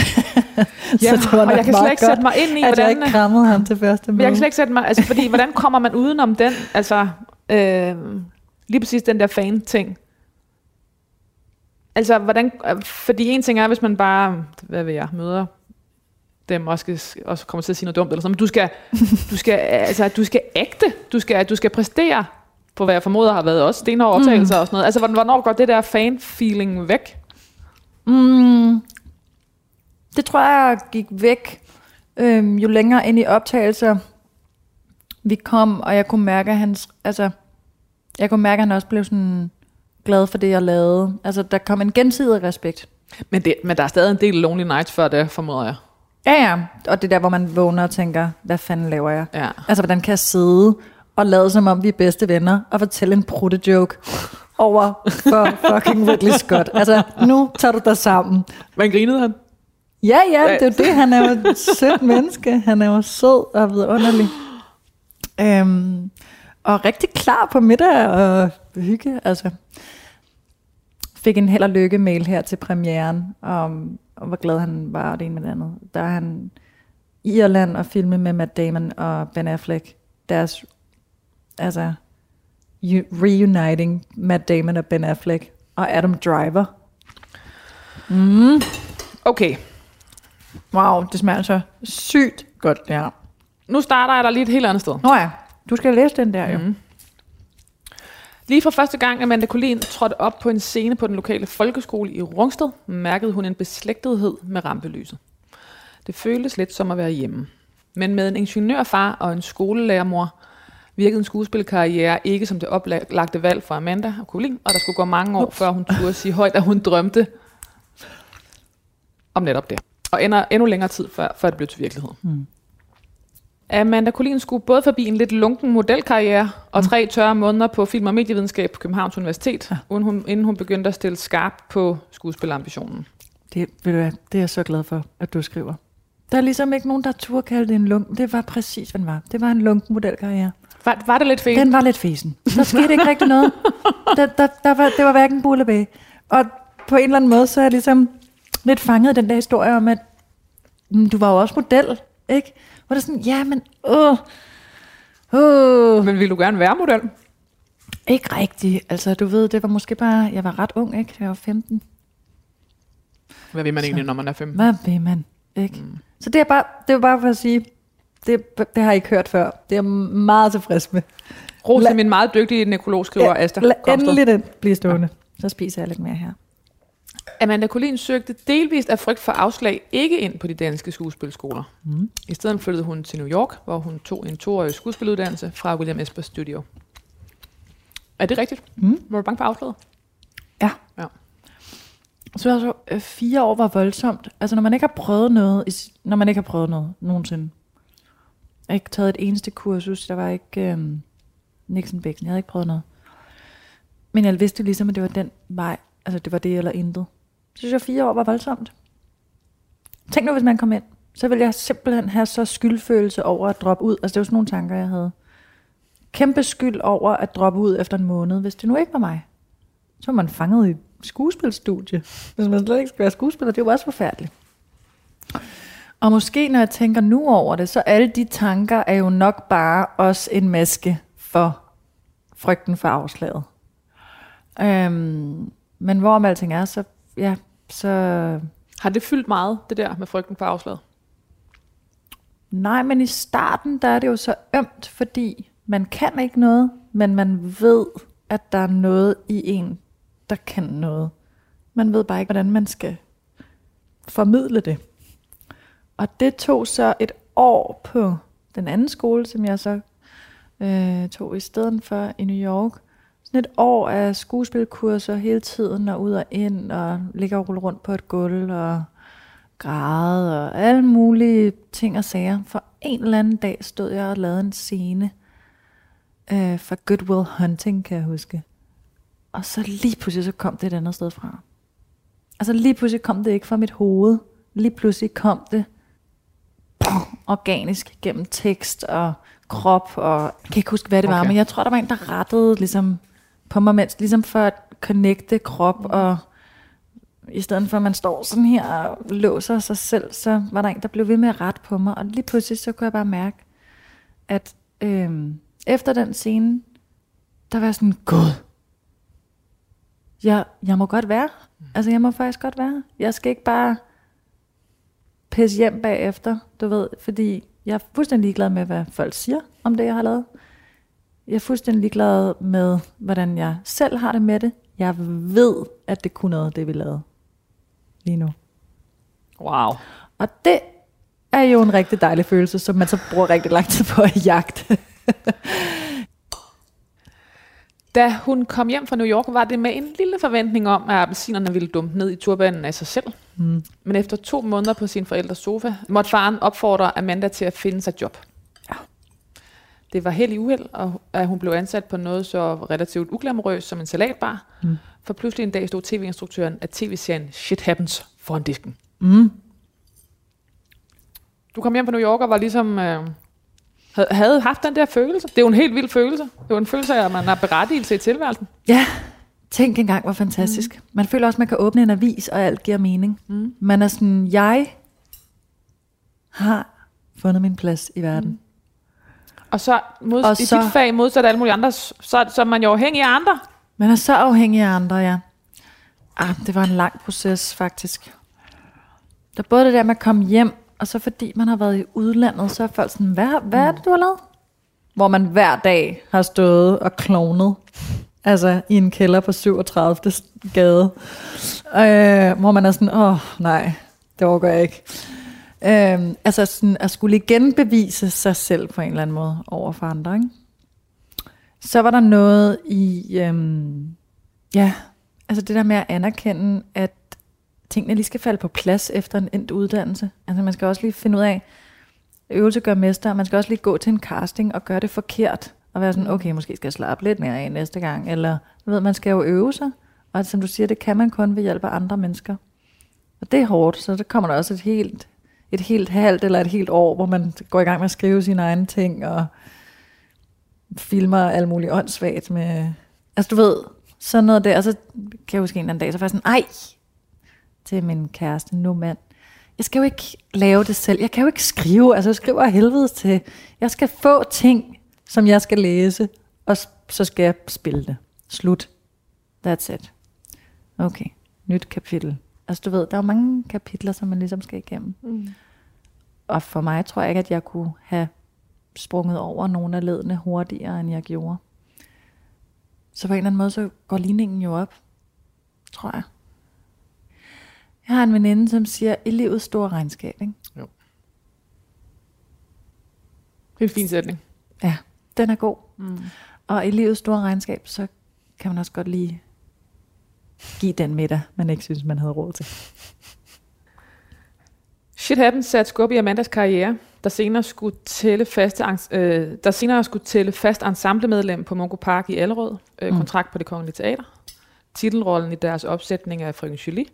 Ja, det var og jeg kan slet ikke sætte mig ind i, at jeg hvordan... ikke krammede ham til første Men jeg møde. kan slet ikke sætte mig... Altså, fordi, hvordan kommer man udenom den? Altså, øh, lige præcis den der fan-ting. Altså, hvordan... Fordi en ting er, hvis man bare, hvad ved jeg, møder dem og skal, også kommer til at sige noget dumt eller sådan, men du skal, du skal, altså, du skal ægte, du skal, du skal præstere på, hvad jeg formoder har været også stenhårde optagelser mm. og sådan noget. Altså, hvorn- hvornår går det der fan-feeling væk? Mm, det tror jeg gik væk, øhm, jo længere ind i optagelser vi kom, og jeg kunne mærke, at hans, altså, jeg kunne mærke, at han også blev sådan glad for det, jeg lavede. Altså, der kom en gensidig respekt. Men, det, men der er stadig en del Lonely Nights før det, formoder jeg. Ja, ja. Og det er der, hvor man vågner og tænker, hvad fanden laver jeg? Ja. Altså, hvordan kan jeg sidde og lade som om vi er bedste venner og fortælle en prutte-joke over for fucking Ridley Scott. Altså, nu tager du dig sammen. Men grinede han? Ja, ja, det er jo det. Han er jo et sødt menneske. Han er jo sød og vidunderlig. Øhm, og rigtig klar på middag og hygge. Altså, fik en held og lykke mail her til premieren, om, om hvor glad han var, og det ene med det andet. Der er han i Irland og filme med Matt Damon og Ben Affleck. Deres, altså, reuniting Matt Damon og Ben Affleck og Adam Driver. Mm. Okay, Wow, det smager så sygt godt, ja. nu starter jeg der lige et helt andet sted. Nå ja, du skal læse den der jo. Mhm. Lige fra første gang, Amanda Collin trådte op på en scene på den lokale folkeskole i Rungsted, mærkede hun en beslægtethed med rampelyset. Det føltes lidt som at være hjemme. Men med en ingeniørfar og en skolelærermor virkede en skuespilkarriere ikke som det oplagte valg for Amanda og Collin, og der skulle gå mange år, før hun turde sige højt, at hun drømte om netop det. Og ender endnu længere tid, før, før det blev til virkelighed. Amanda Collin skulle både forbi en lidt lunken modelkarriere og tre tørre måneder på film- og medievidenskab på Københavns Universitet, ja. uden hun, inden hun begyndte at stille skarp på skuespillerambitionen. Det, ved du hvad, det er jeg så glad for, at du skriver. Der er ligesom ikke nogen, der turde kalde det en lunk. Det var præcis, hvad den var. Det var en lunken modelkarriere. Var, var det lidt fedt? Den var lidt fesen. Der skete ikke rigtig noget. Der, der, der var, det var hverken bulle bag. Og på en eller anden måde, så er jeg ligesom lidt fanget i den der historie om, at mm, du var jo også model, ikke? Hvor det er sådan, ja, men åh, åh, Men ville du gerne være model? ikke rigtigt. Altså, du ved, det var måske bare, jeg var ret ung, ikke? Jeg var 15. Hvad vil man egentlig, når man er 15? Hvad vil man? Ikke? Mm. Så det er, bare, det er bare for at sige, det, det har jeg ikke hørt før. Det er jeg meget tilfreds med. Ros til min meget dygtige nekrolog, skriver ja, Asta Komsted. endelig den blive stående. Så spiser jeg lidt mere her. Amanda Collin søgte delvist af frygt for afslag ikke ind på de danske skuespilskoler. Mm. I stedet flyttede hun til New York, hvor hun tog en toårig skuespiluddannelse fra William Esper Studio. Er det rigtigt? Mm. Var du bange for afslaget? Ja. Ja. Så altså, øh, fire år var voldsomt. Altså, når man ikke har prøvet noget, når man ikke har prøvet noget nogensinde. Jeg har ikke taget et eneste kursus. Der var ikke øhm, Nixon Bæksen. Jeg havde ikke prøvet noget. Men jeg vidste jo ligesom, at det var den vej. Altså, det var det eller intet. Så synes jeg, fire år var voldsomt. Tænk nu, hvis man kom ind. Så ville jeg simpelthen have så skyldfølelse over at droppe ud. Altså, det var sådan nogle tanker, jeg havde. Kæmpe skyld over at droppe ud efter en måned, hvis det nu ikke var mig så var man fanget i et skuespilstudie. Hvis man slet ikke skal være skuespiller, det er jo også forfærdeligt. Og måske når jeg tænker nu over det, så alle de tanker er jo nok bare også en maske for frygten for afslaget. Øhm, men hvorom alting er, så, ja, så Har det fyldt meget, det der med frygten for afslaget? Nej, men i starten, der er det jo så ømt, fordi man kan ikke noget, men man ved, at der er noget i en, der kan noget. Man ved bare ikke, hvordan man skal formidle det. Og det tog så et år på den anden skole, som jeg så øh, tog i stedet for i New York. Sådan et år af skuespilkurser hele tiden, og ud og ind, og ligge og rulle rundt på et gulv, og græde, og alle mulige ting og sager. For en eller anden dag stod jeg og lavede en scene øh, for Good Will Hunting, kan jeg huske. Og så lige pludselig så kom det et andet sted fra. Altså lige pludselig kom det ikke fra mit hoved. Lige pludselig kom det organisk gennem tekst og krop, og jeg kan ikke huske, hvad det okay. var, men jeg tror, der var en, der rettede ligesom, på mig, mens, ligesom for at connecte krop, og i stedet for at man står sådan her og låser sig selv, så var der en, der blev ved med at rette på mig, og lige pludselig så kunne jeg bare mærke, at øhm, efter den scene, der var sådan, gud, jeg, jeg må godt være. Mm. Altså, jeg må faktisk godt være. Jeg skal ikke bare pisse hjem bagefter, du ved, fordi jeg er fuldstændig ligeglad med, hvad folk siger om det, jeg har lavet. Jeg er fuldstændig ligeglad med, hvordan jeg selv har det med det. Jeg ved, at det kunne noget, det vi lavede lige nu. Wow. Og det er jo en rigtig dejlig følelse, som man så bruger rigtig lang tid på at jagte. Da hun kom hjem fra New York, var det med en lille forventning om, at appelsinerne ville dumpe ned i turbanen af sig selv. Mm. Men efter to måneder på sin forældres sofa, måtte faren opfordre Amanda til at finde sig job. Det var helt i uheld, at hun blev ansat på noget så relativt uglamorøst som en salatbar. Mm. For pludselig en dag stod tv-instruktøren af tv-serien Shit Happens foran disken. Mm. Du kom hjem fra New York og var ligesom... Øh, havde haft den der følelse. Det er jo en helt vild følelse. Det er jo en følelse af, at man har berettigelse i tilværelsen. Ja, tænk engang, hvor fantastisk. Mm. Man føler også, at man kan åbne en avis, og alt giver mening. Mm. Man er sådan, jeg har fundet min plads i verden. Mm. Og så, mod, og i så, dit fag, modsat alle mulige andre, så, så er man jo afhængig af andre. Man er så afhængig af andre, ja. Ah, det var en lang proces, faktisk. Der både det der med at komme hjem og så fordi man har været i udlandet, så er folk sådan, hvad, hvad er det, du har lavet? Hvor man hver dag har stået og klonet. Altså i en kælder på 37. gade. Øh, hvor man er sådan, åh oh, nej, det overgår jeg ikke. Øhm, altså sådan at skulle igen bevise sig selv på en eller anden måde over for andre. Ikke? Så var der noget i, øhm, ja, altså det der med at anerkende, at tingene lige skal falde på plads efter en endt uddannelse. Altså man skal også lige finde ud af, øvelse gør mester, man skal også lige gå til en casting og gøre det forkert, og være sådan, okay, måske skal jeg slappe lidt mere af næste gang, eller du ved, man skal jo øve sig, og som du siger, det kan man kun ved hjælp af andre mennesker. Og det er hårdt, så der kommer der også et helt, et helt halvt eller et helt år, hvor man går i gang med at skrive sine egne ting, og filmer alt muligt åndssvagt med... Altså du ved, sådan noget der, og så kan jeg huske en eller anden dag, så var jeg sådan, ej, til min kæreste, nu mand, jeg skal jo ikke lave det selv. Jeg kan jo ikke skrive. Altså, jeg skriver helvede til. Jeg skal få ting, som jeg skal læse, og så skal jeg spille det. Slut. That's it. Okay. Nyt kapitel. Altså, du ved, der er jo mange kapitler, som man ligesom skal igennem. Mm. Og for mig tror jeg ikke, at jeg kunne have sprunget over nogle af ledene hurtigere, end jeg gjorde. Så på en eller anden måde, så går ligningen jo op, tror jeg. Jeg har en veninde, som siger, i livets store regnskab, ikke? Jo. Det er en fin sætning. Ja, den er god. Mm. Og i livets store regnskab, så kan man også godt lige give den middag, man ikke synes, man havde råd til. Shit Happens satte skub i Amandas karriere, der senere skulle tælle fast, øh, der senere skulle tælle fast ensemblemedlem på Mongo Park i Allerød, øh, mm. kontrakt på det kongelige teater. Titelrollen i deres opsætning af Frøken Julie,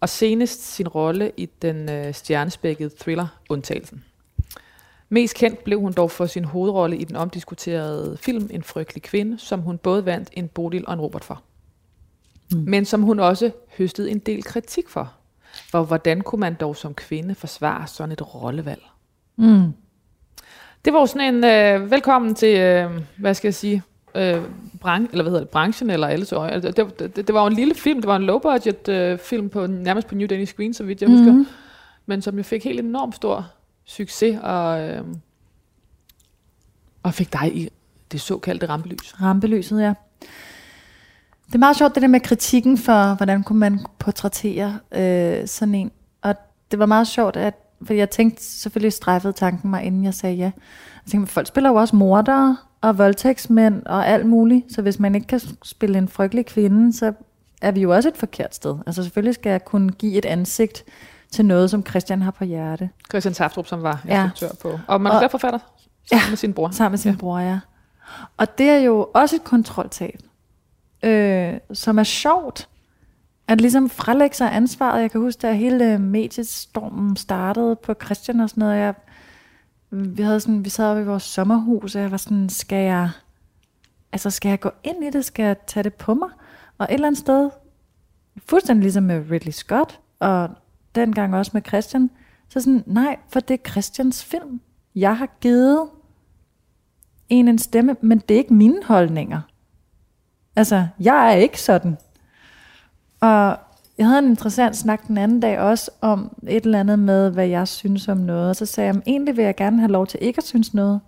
og senest sin rolle i den øh, stjernespækkede thriller Undtagelsen. Mest kendt blev hun dog for sin hovedrolle i den omdiskuterede film En frygtelig kvinde, som hun både vandt en Bodil og en Robert for. Mm. Men som hun også høstede en del kritik for. For hvordan kunne man dog som kvinde forsvare sådan et rollevalg? Mm. Det var jo sådan en øh, velkommen til, øh, hvad skal jeg sige, øh, bran- eller hvad hedder det, branchen eller alles øje. Altså, det, det, det, var jo en lille film, det var en low budget øh, film på nærmest på New Danish Screen, så vidt jeg mm-hmm. husker, men som jo fik helt enormt stor succes og, øh, og fik dig i det såkaldte rampelys. Rampelyset, ja. Det er meget sjovt, det der med kritikken for, hvordan kunne man portrættere øh, sådan en. Og det var meget sjovt, at for jeg tænkte selvfølgelig strejfede tanken mig, inden jeg sagde ja. Jeg tænkte, folk spiller jo også mordere og voldtægtsmænd og alt muligt, så hvis man ikke kan spille en frygtelig kvinde, så er vi jo også et forkert sted. Altså selvfølgelig skal jeg kunne give et ansigt til noget, som Christian har på hjerte. Christian Taftrup, som var Ja. instruktør på. Og manuskriptforfatter sammen Ja. med sin bror. Sammen med sin ja. bror, ja. Og det er jo også et kontroltab, øh, som er sjovt. At ligesom frelægge sig ansvaret. Jeg kan huske, da hele øh, mediestormen startede på Christian og sådan noget. Jeg, vi, havde sådan, vi sad oppe i vores sommerhus, og jeg var sådan, skal jeg, altså skal jeg gå ind i det? Skal jeg tage det på mig? Og et eller andet sted, fuldstændig ligesom med Ridley Scott, og dengang også med Christian, så sådan, nej, for det er Christians film. Jeg har givet en en stemme, men det er ikke mine holdninger. Altså, jeg er ikke sådan. Og jeg havde en interessant snak den anden dag også om et eller andet med, hvad jeg synes om noget. Og så sagde jeg, egentlig vil jeg gerne have lov til ikke at synes noget.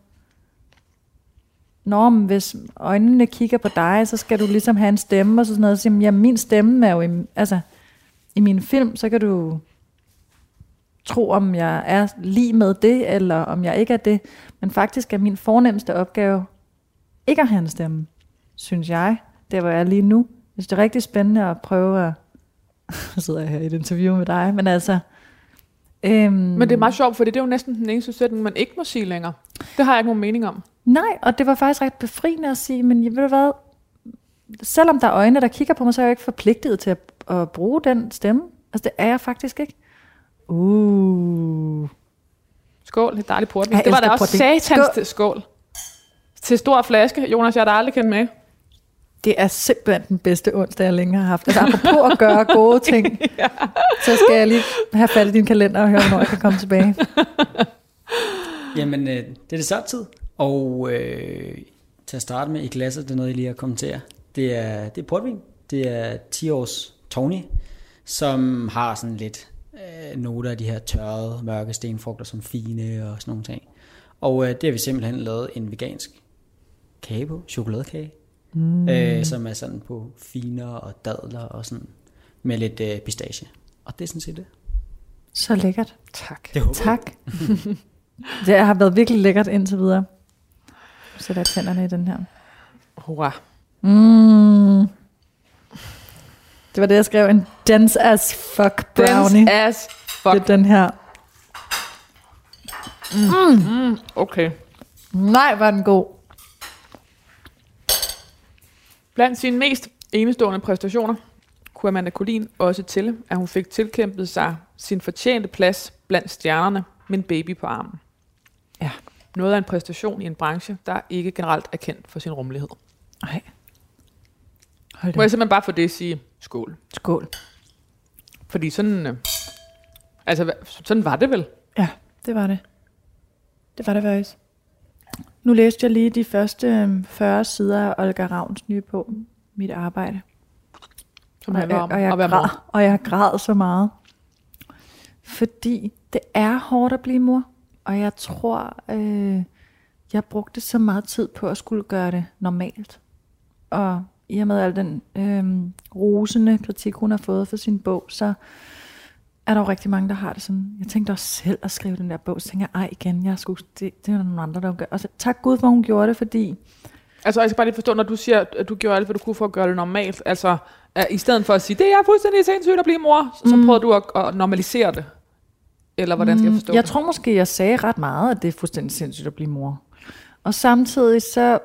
Nå, men hvis øjnene kigger på dig, så skal du ligesom have en stemme og sådan noget. Så siger jeg, jamen, min stemme er jo i, altså, i min film, så kan du tro, om jeg er lige med det, eller om jeg ikke er det. Men faktisk er min fornemmeste opgave ikke at have en stemme, synes jeg. Der hvor jeg er lige nu. Jeg synes, det er rigtig spændende at prøve at... Nu sidder jeg her i et interview med dig, men altså... Øhm, Men det er meget sjovt, for det er jo næsten den eneste sætning, man ikke må sige længere. Det har jeg ikke nogen mening om. Nej, og det var faktisk ret befriende at sige, men ved du hvad, selvom der er øjne, der kigger på mig, så er jeg jo ikke forpligtet til at, at bruge den stemme. Altså det er jeg faktisk ikke. Uh. Skål, det er dejligt portvin. Jeg Det var da også portvin. satans til skål. Til stor flaske. Jonas, jeg har da aldrig kendt med. Det er simpelthen den bedste onsdag, jeg længe har haft. Altså apropos at gøre gode ting, ja. så skal jeg lige have fat i din kalender og høre, hvornår jeg kan komme tilbage. Jamen, øh, det er desserttid. Og øh, til at starte med i glasset, det er noget, jeg lige har kommenteret. Det er, det er portvin. Det er 10 års Tony, som har sådan lidt øh, noter af de her tørrede, mørke stenfrugter som fine og sådan nogle ting. Og øh, det har vi simpelthen lavet en vegansk kage på, chokoladekage, mm. øh, som er sådan på finer og dadler og sådan med lidt øh, pistache. Og det er sådan set det. Så lækkert. Tak. Det håber jeg. Tak. det har været virkelig lækkert indtil videre. Så jeg tænderne i den her. Hurra. Mm. Det var det, jeg skrev. En dense as fuck brownie. Dense as fuck. Det er den her. Mm, okay. Nej, var den god. Blandt sine mest enestående præstationer kunne Amanda Collin også til, at hun fik tilkæmpet sig sin fortjente plads blandt stjernerne med en baby på armen. Ja. Noget af en præstation i en branche, der ikke generelt er kendt for sin rummelighed. Nej. Hold Må jeg simpelthen bare for det sige skål. Skål. Fordi sådan, øh, altså, sådan var det vel. Ja, det var det. Det var det faktisk. Nu læste jeg lige de første øhm, 40 sider af Olga Ravns nye bog, Mit arbejde. Som og, handler om og, jeg at være græd, mor. og jeg græd så meget. Fordi det er hårdt at blive mor. Og jeg tror, øh, jeg brugte så meget tid på at skulle gøre det normalt. Og i og med al den øh, rosende kritik, hun har fået for sin bog, så er der jo rigtig mange, der har det sådan. Jeg tænkte også selv at skrive den der bog, så tænkte jeg, ej igen, jeg skulle, det, det er nogle andre, der gør. Og så, tak Gud, for hun gjorde det, fordi Altså, jeg skal bare lige forstå, når du siger, at du gjorde alt, hvad du kunne for at gøre det normalt. Altså, at i stedet for at sige, det er fuldstændig sindssygt at blive mor, så Mm. prøvede du at, at normalisere det. Eller hvordan skal jeg forstå Jeg det? tror måske, jeg sagde ret meget, at det er fuldstændig sindssygt at blive mor. Og samtidig så,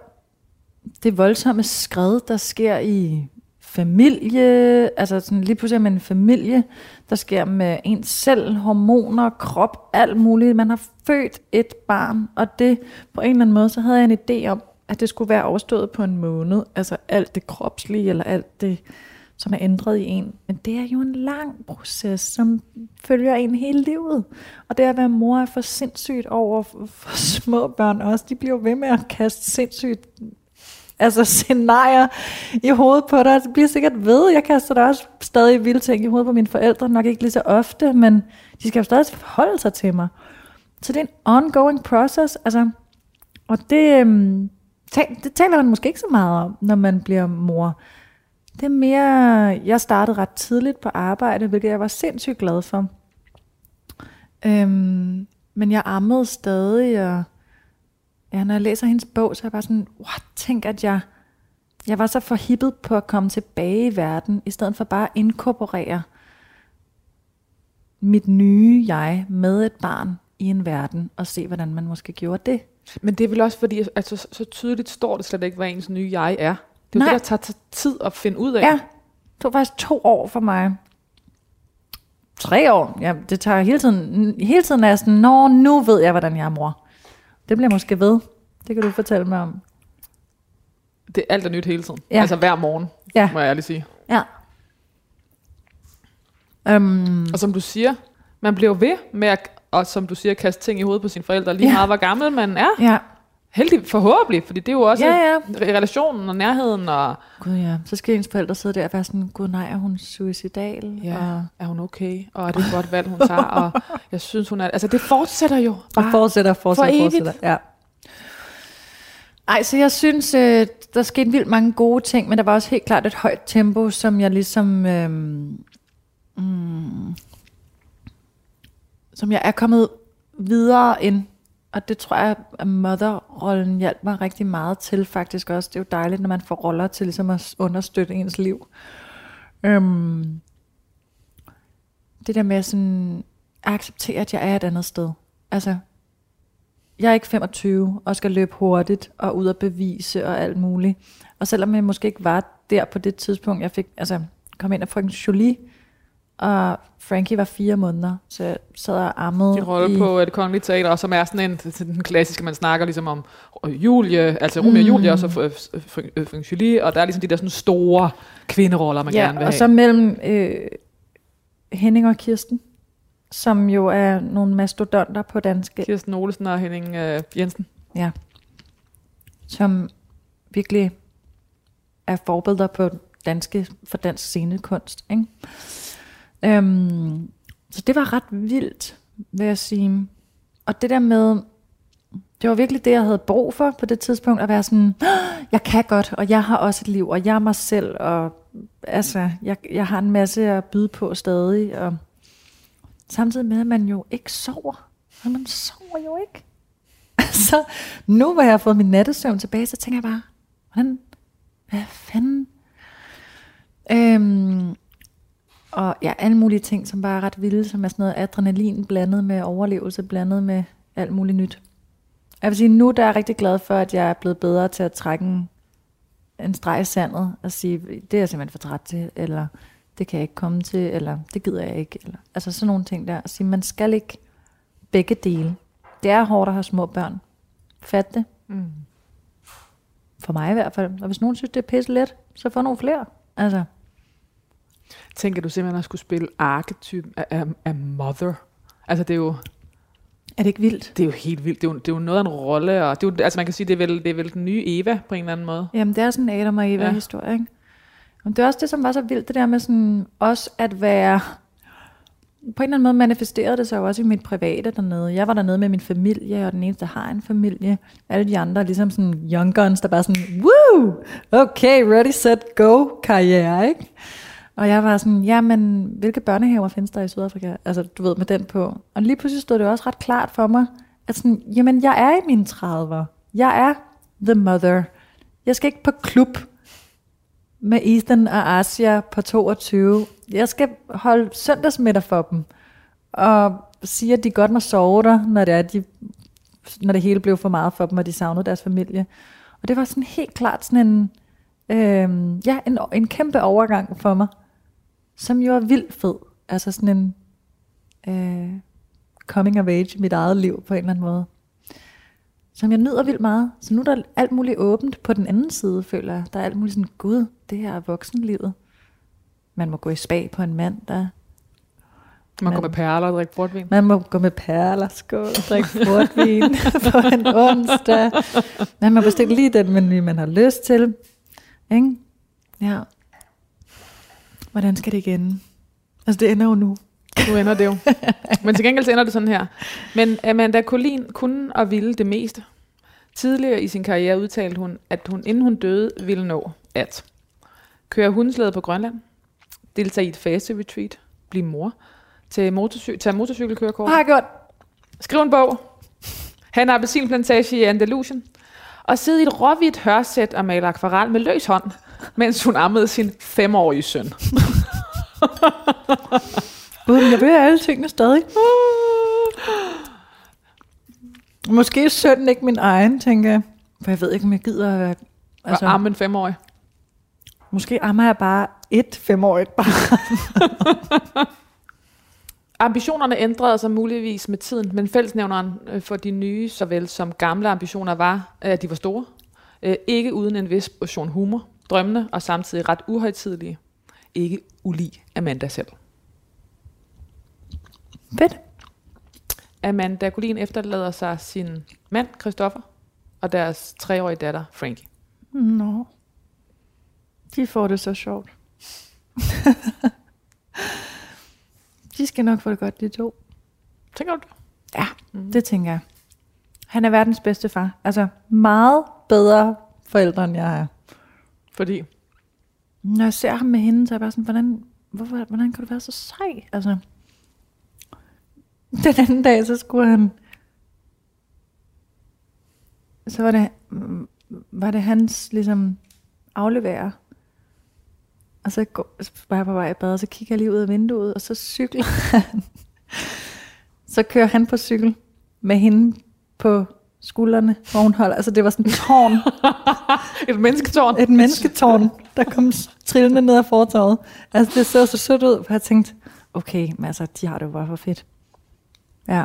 det voldsomme skred, der sker i familie, altså sådan lige pludselig med en familie, der sker med ens selv, hormoner, krop, alt muligt. Man har født et barn, og det på en eller anden måde, så havde jeg en idé om, at det skulle være overstået på en måned. Altså alt det kropslige, eller alt det, som er ændret i en. Men det er jo en lang proces, som følger en hele livet. Og det at være mor er for sindssygt over for, for små børn også. De bliver ved med at kaste sindssygt altså scenarier i hovedet på dig. Det bliver sikkert ved. Jeg kaster da også stadig vilde ting i hovedet på mine forældre. Nok ikke lige så ofte, men de skal jo stadig forholde sig til mig. Så det er en ongoing process. Altså, og det, øhm, det taler man måske ikke så meget om, når man bliver mor. Det er mere, jeg startede ret tidligt på arbejde, hvilket jeg var sindssygt glad for. Øhm, men jeg ammede stadig, og ja, når jeg læser hendes bog, så er jeg bare sådan, what, tænk at jeg, jeg var så forhippet på at komme tilbage i verden, i stedet for bare at inkorporere mit nye jeg med et barn i en verden, og se, hvordan man måske gjorde det. Men det er vel også fordi, at så, så tydeligt står det slet ikke, hvad ens nye jeg er. Det er jo det, der tager tid at finde ud af. Ja, det tog faktisk to år for mig. Tre år. Ja, det tager hele tiden. Hele tiden er jeg sådan, Nå, nu ved jeg, hvordan jeg er mor. Det bliver måske ved. Det kan du fortælle mig om. Det er alt er nyt hele tiden. Ja. Altså hver morgen, Ja. må jeg ærligt sige. Ja. Um, Og som du siger, man bliver ved med at, og som du siger, kaste ting i hovedet på sine forældre, lige Ja. meget hvor gammel man er. ja. Heldig forhåbentlig, fordi det er jo også Ja, ja. relationen og nærheden, og Gud ja. Så skal ens forældre sidde der og være sådan, gud nej, er hun suicidal? ja, Og er hun okay, og er det et godt valg, hun tager, og jeg synes, hun er... Altså, det fortsætter jo Og bare. fortsætter, fortsætter, for fortsætter. Ja. Ej, så jeg synes, øh, der skete vildt mange gode ting, men der var også helt klart et højt tempo, som jeg ligesom... Øh, mm, som jeg er kommet videre ind. Og det tror jeg, at motherrollen hjalp mig rigtig meget til faktisk også. Det er jo dejligt, når man får roller til ligesom at understøtte ens liv. Øhm, det der med sådan at acceptere, at jeg er et andet sted. Altså, jeg er ikke 25 og skal løbe hurtigt og ud og bevise og alt muligt. Og selvom jeg måske ikke var der på det tidspunkt, jeg fik, altså, kom ind af frøken Jolie, og Frankie var fire måneder, så jeg sad og ammede Din rolle i, på det kongelige teater, som er sådan en, den klassiske, man snakker ligesom om Julie, altså Romeo og Julie, og så Fr- Fr- øh, Fr- Julie, og der er ligesom de der sådan store kvinderoller, man ja, gerne vil og have. så mellem øh, Henning og Kirsten, som jo er nogle mastodonter på danske, Kirsten Olesen og Henning øh, Jensen. Ja. Som virkelig er forbilleder på danske, for dansk scenekunst. Ikke? Øhm, så det var ret vildt, vil jeg sige. Og det der med, det var virkelig det, jeg havde brug for på det tidspunkt, at være sådan, jeg kan godt, og jeg har også et liv, og jeg er mig selv, og altså, jeg, jeg har en masse at byde på stadig, og samtidig med, at man jo ikke sover. Og man sover jo ikke. Så nu, hvor jeg har fået min nattesøvn tilbage, så tænker jeg bare, hvordan, hvad fanden? Øhm, og ja, alle mulige ting, som bare er ret vilde, som er sådan noget adrenalin blandet med overlevelse, blandet med alt muligt nyt. Jeg vil sige, nu der er jeg rigtig glad for, at jeg er blevet bedre til at trække en, en streg i sandet og sige, det er jeg simpelthen for træt til, eller det kan jeg ikke komme til, eller det gider jeg ikke. Eller, altså sådan nogle ting der. At sige, man skal ikke begge dele. Det er hårdt at have små børn. Fat det. Mm. For mig i hvert fald. Og hvis nogen synes, det er pisse let, så få nogle flere. Altså, Tænker du simpelthen at skulle spille arketypen af, af, af mother? Altså det er jo, er det ikke vildt? det er jo helt vildt. Det er jo, det er jo noget af en rolle, og det er jo, altså man kan sige, det er, vel, det er vel den nye Eva på en eller anden måde. Jamen, det er sådan en Adam og Eva-historie, ikke? Men det er også det, som var så vildt, det der med sådan, også at være... På en eller anden måde manifesterede det sig jo også i mit private dernede. Jeg var dernede med min familie, og den eneste, der har en familie. Alle de andre er ligesom sådan young guns, der bare sådan, woo, okay, ready, set, go, karriere, ikke? Og jeg var sådan, ja, men hvilke børnehaver findes der i Sydafrika? Altså, du ved, med den på. Og lige pludselig stod det også ret klart for mig, at sådan, jamen, jeg er i mine 30'er. Jeg er the mother. Jeg skal ikke på klub med Ethan og Asia på 22. Jeg skal holde søndagsmiddag for dem. Og sige, at de godt må sove der, når det, er, de, når det hele blev for meget for dem, og de savnede deres familie. Og det var sådan helt klart sådan en, øh, ja, en, en kæmpe overgang for mig, som jo er vildt fed. Altså sådan en øh, coming of age i mit eget liv på en eller anden måde. Som jeg nyder vildt meget. Så nu er der alt muligt åbent på den anden side, føler jeg. Der er alt muligt sådan, gud, det her er voksenlivet. Man må gå i spag på en mand, der... Man går Men- med perler og drikker portvin. Man må gå med perler, skål, drikke portvin på en onsdag. Man må bestille lige den menu, man har lyst til. Ikke? Ja. Hvordan skal det ikke ende? Altså, det ender jo nu. Nu ender det jo. Men til gengæld ender det sådan her. Men Amanda Collin kunne og ville det meste. Tidligere i sin karriere udtalte hun, at hun inden hun døde ville nå at køre hundeslæde på Grønland, deltage i et faste retreat, blive mor, til motorcy- tage motorcykelkørekort. Har jeg gjort? Skriv en bog. Han har appelsinplantage i Andalusien. Og sidde i et råhvidt hørsæt og male akvarel med løs hånd, mens hun ammede sin femårige søn. Gud, men jeg vil alle tingene stadig. Måske er sønnen ikke min egen, tænker jeg. For jeg ved ikke, om jeg gider at være... Altså, Altså, amme en femårig. måske ammer jeg bare et femårigt barn. Ambitionerne ændrede sig muligvis med tiden, men fællesnævneren øh, for de nye, såvel som gamle ambitioner var, at de var store. Øh, Ikke uden en vis portion humor, drømmende og samtidig ret uhøjtidlige. Ikke ulig Amanda selv. Fedt. Amanda Golin efterlader sig sin mand, Christoffer, og deres treårige datter, Frankie. Nå. De får det så sjovt. de skal nok få det godt, de to. Tænker du det? Ja, mm. det tænker jeg. Han er verdens bedste far. Altså meget bedre forældre, end jeg er. Fordi, Når jeg ser ham med hende, så er jeg bare sådan, hvordan, hvorfor, hvordan kan du være så sej? Altså, den anden dag, så skulle han, så var det, var det hans ligesom afleverer. Og så går, så var jeg på vej i bad, og så kigger jeg lige ud af vinduet, og så cykler han. Så kører han på cykel med hende på skuldrene, holder. Altså det var sådan et tårn, et mennesketårn. et mennesketårn, der kom trillende ned ad fortorvet. Altså, det så så sødt ud, for jeg tænkte, okay, men altså, de har det jo bare for fedt. Ja.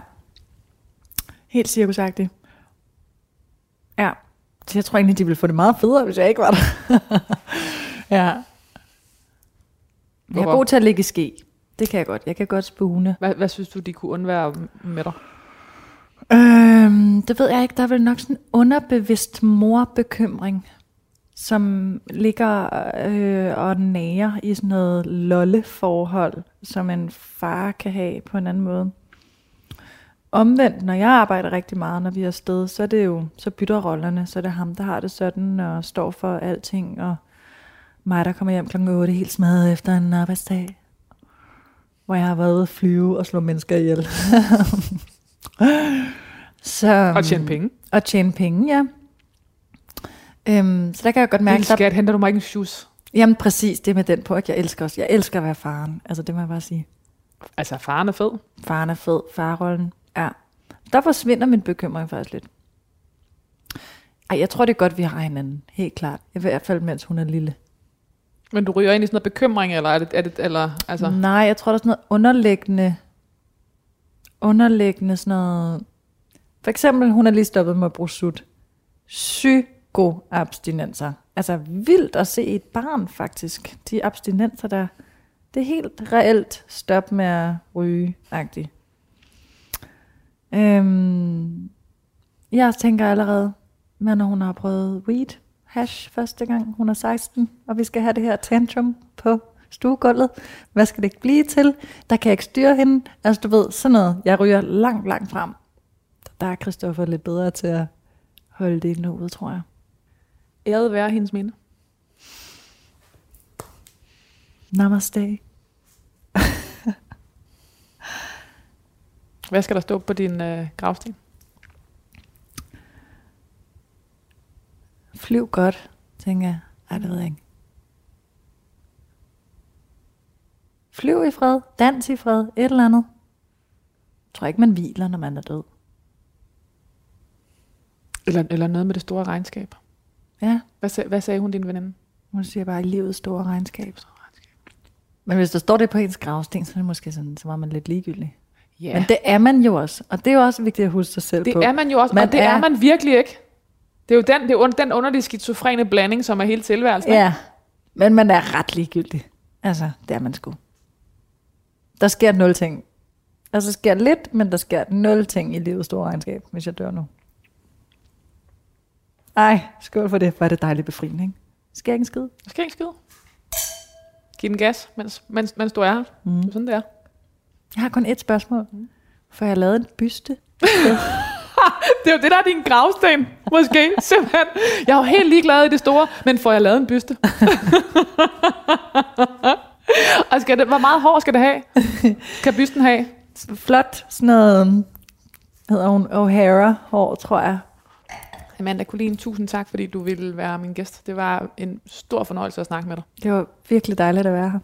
Helt cirkusagtigt. Ja. Så jeg tror egentlig, de ville få det meget federe, hvis jeg ikke var der. ja. Jeg er Hvorfor? god til at lægge i ske. Det kan jeg godt. Jeg kan godt spune. Hvad, hvad synes du, de kunne undvære med dig? Øhm, det ved jeg ikke. Der er vel nok sådan en underbevidst morbekymring, som ligger øh, og nærer i sådan noget lolleforhold, som en far kan have på en anden måde. Omvendt, når jeg arbejder rigtig meget, når vi er afsted, så er det jo, så bytter rollerne, så er det ham, der har det sådan, og står for alting, og mig, der kommer hjem kl. 8 helt smadret efter en arbejdsdag, hvor jeg har været ude at flyve og slå mennesker ihjel. så, Og tjene penge. og tjene penge, ja. Øhm, så der kan jeg godt mærke, Lille der, skat, henter du mig ikke en shoes? jamen præcis, det med den på, at jeg elsker også. Jeg elsker at være faren. Altså det må jeg bare sige. Altså, faren er fed. Faren er fed, farrollen. Ja. Der forsvinder min bekymring faktisk lidt. Ej, jeg tror det er godt, vi har hinanden. Helt klart. I hvert fald, mens hun er lille. Men du ryger ind i sådan noget bekymring, eller er det, er det eller, altså, Nej, jeg tror, der er sådan noget underliggende, underliggende sådan noget, for eksempel, hun er lige stoppet med at bruge sut. Psykoabstinenser. Altså vildt at se et barn faktisk. De abstinenser der, det er helt reelt stop med at ryge -agtigt. Øhm, jeg tænker allerede, men når hun har prøvet weed, hash første gang, hun er 16, og vi skal have det her tantrum på stuegulvet. Hvad skal det ikke blive til? Der kan jeg ikke styre hende. Altså du ved, sådan noget. Jeg ryger langt, langt frem. Der er Christoffer lidt bedre til at holde det nu ud, tror jeg. æret være hendes minde. Namaste. Hvad skal der stå på din øh, gravsten? Flyv godt, tænker jeg. Ej, det ved jeg ikke. Flyv i fred, dans i fred, et eller andet. Jeg tror ikke, man hviler, når man er død. Eller, eller noget med det store regnskab. Ja, Hvad, sag, hvad sagde hun, din veninde? hun siger bare, livets store regnskab. Men hvis der står det på ens gravsten, så er det måske sådan, så var man lidt ligegyldig. Ja, Men det er man jo også, og det er jo også vigtigt at huske sig selv det på. er man jo også, Man og det er, er- man virkelig ikke. Det er jo den, det er den underlige skizofrene blanding, som er hele tilværelsen. ikke? Ja, men man er ret ligegyldig. Altså, det er man sgu. Der sker nul ting. Altså, der sker lidt, men der sker nul ting i livets store regnskab, hvis jeg dør nu. Ej, skål for det. Hvor er det dejligt befriende, ikke? Sker ikke en skid? Skal ikke skide. Giv den gas, mens, mens, mens du er her. Mm. Det er sådan, det er. Jeg har kun et spørgsmål. For jeg har lavet en byste. Det er jo det, der er din gravsten, måske. Simpelthen. Jeg er jo helt ligeglad i det store, men får jeg lavet en byste? og skal det, hvor meget hår skal det have? Kan bysten have? Flot, sådan noget, hedder hun O'Hara-hår, tror jeg. Amanda Colin, tusind tak, fordi du ville være min gæst. Det var en stor fornøjelse at snakke med dig. Det var virkelig dejligt at være her.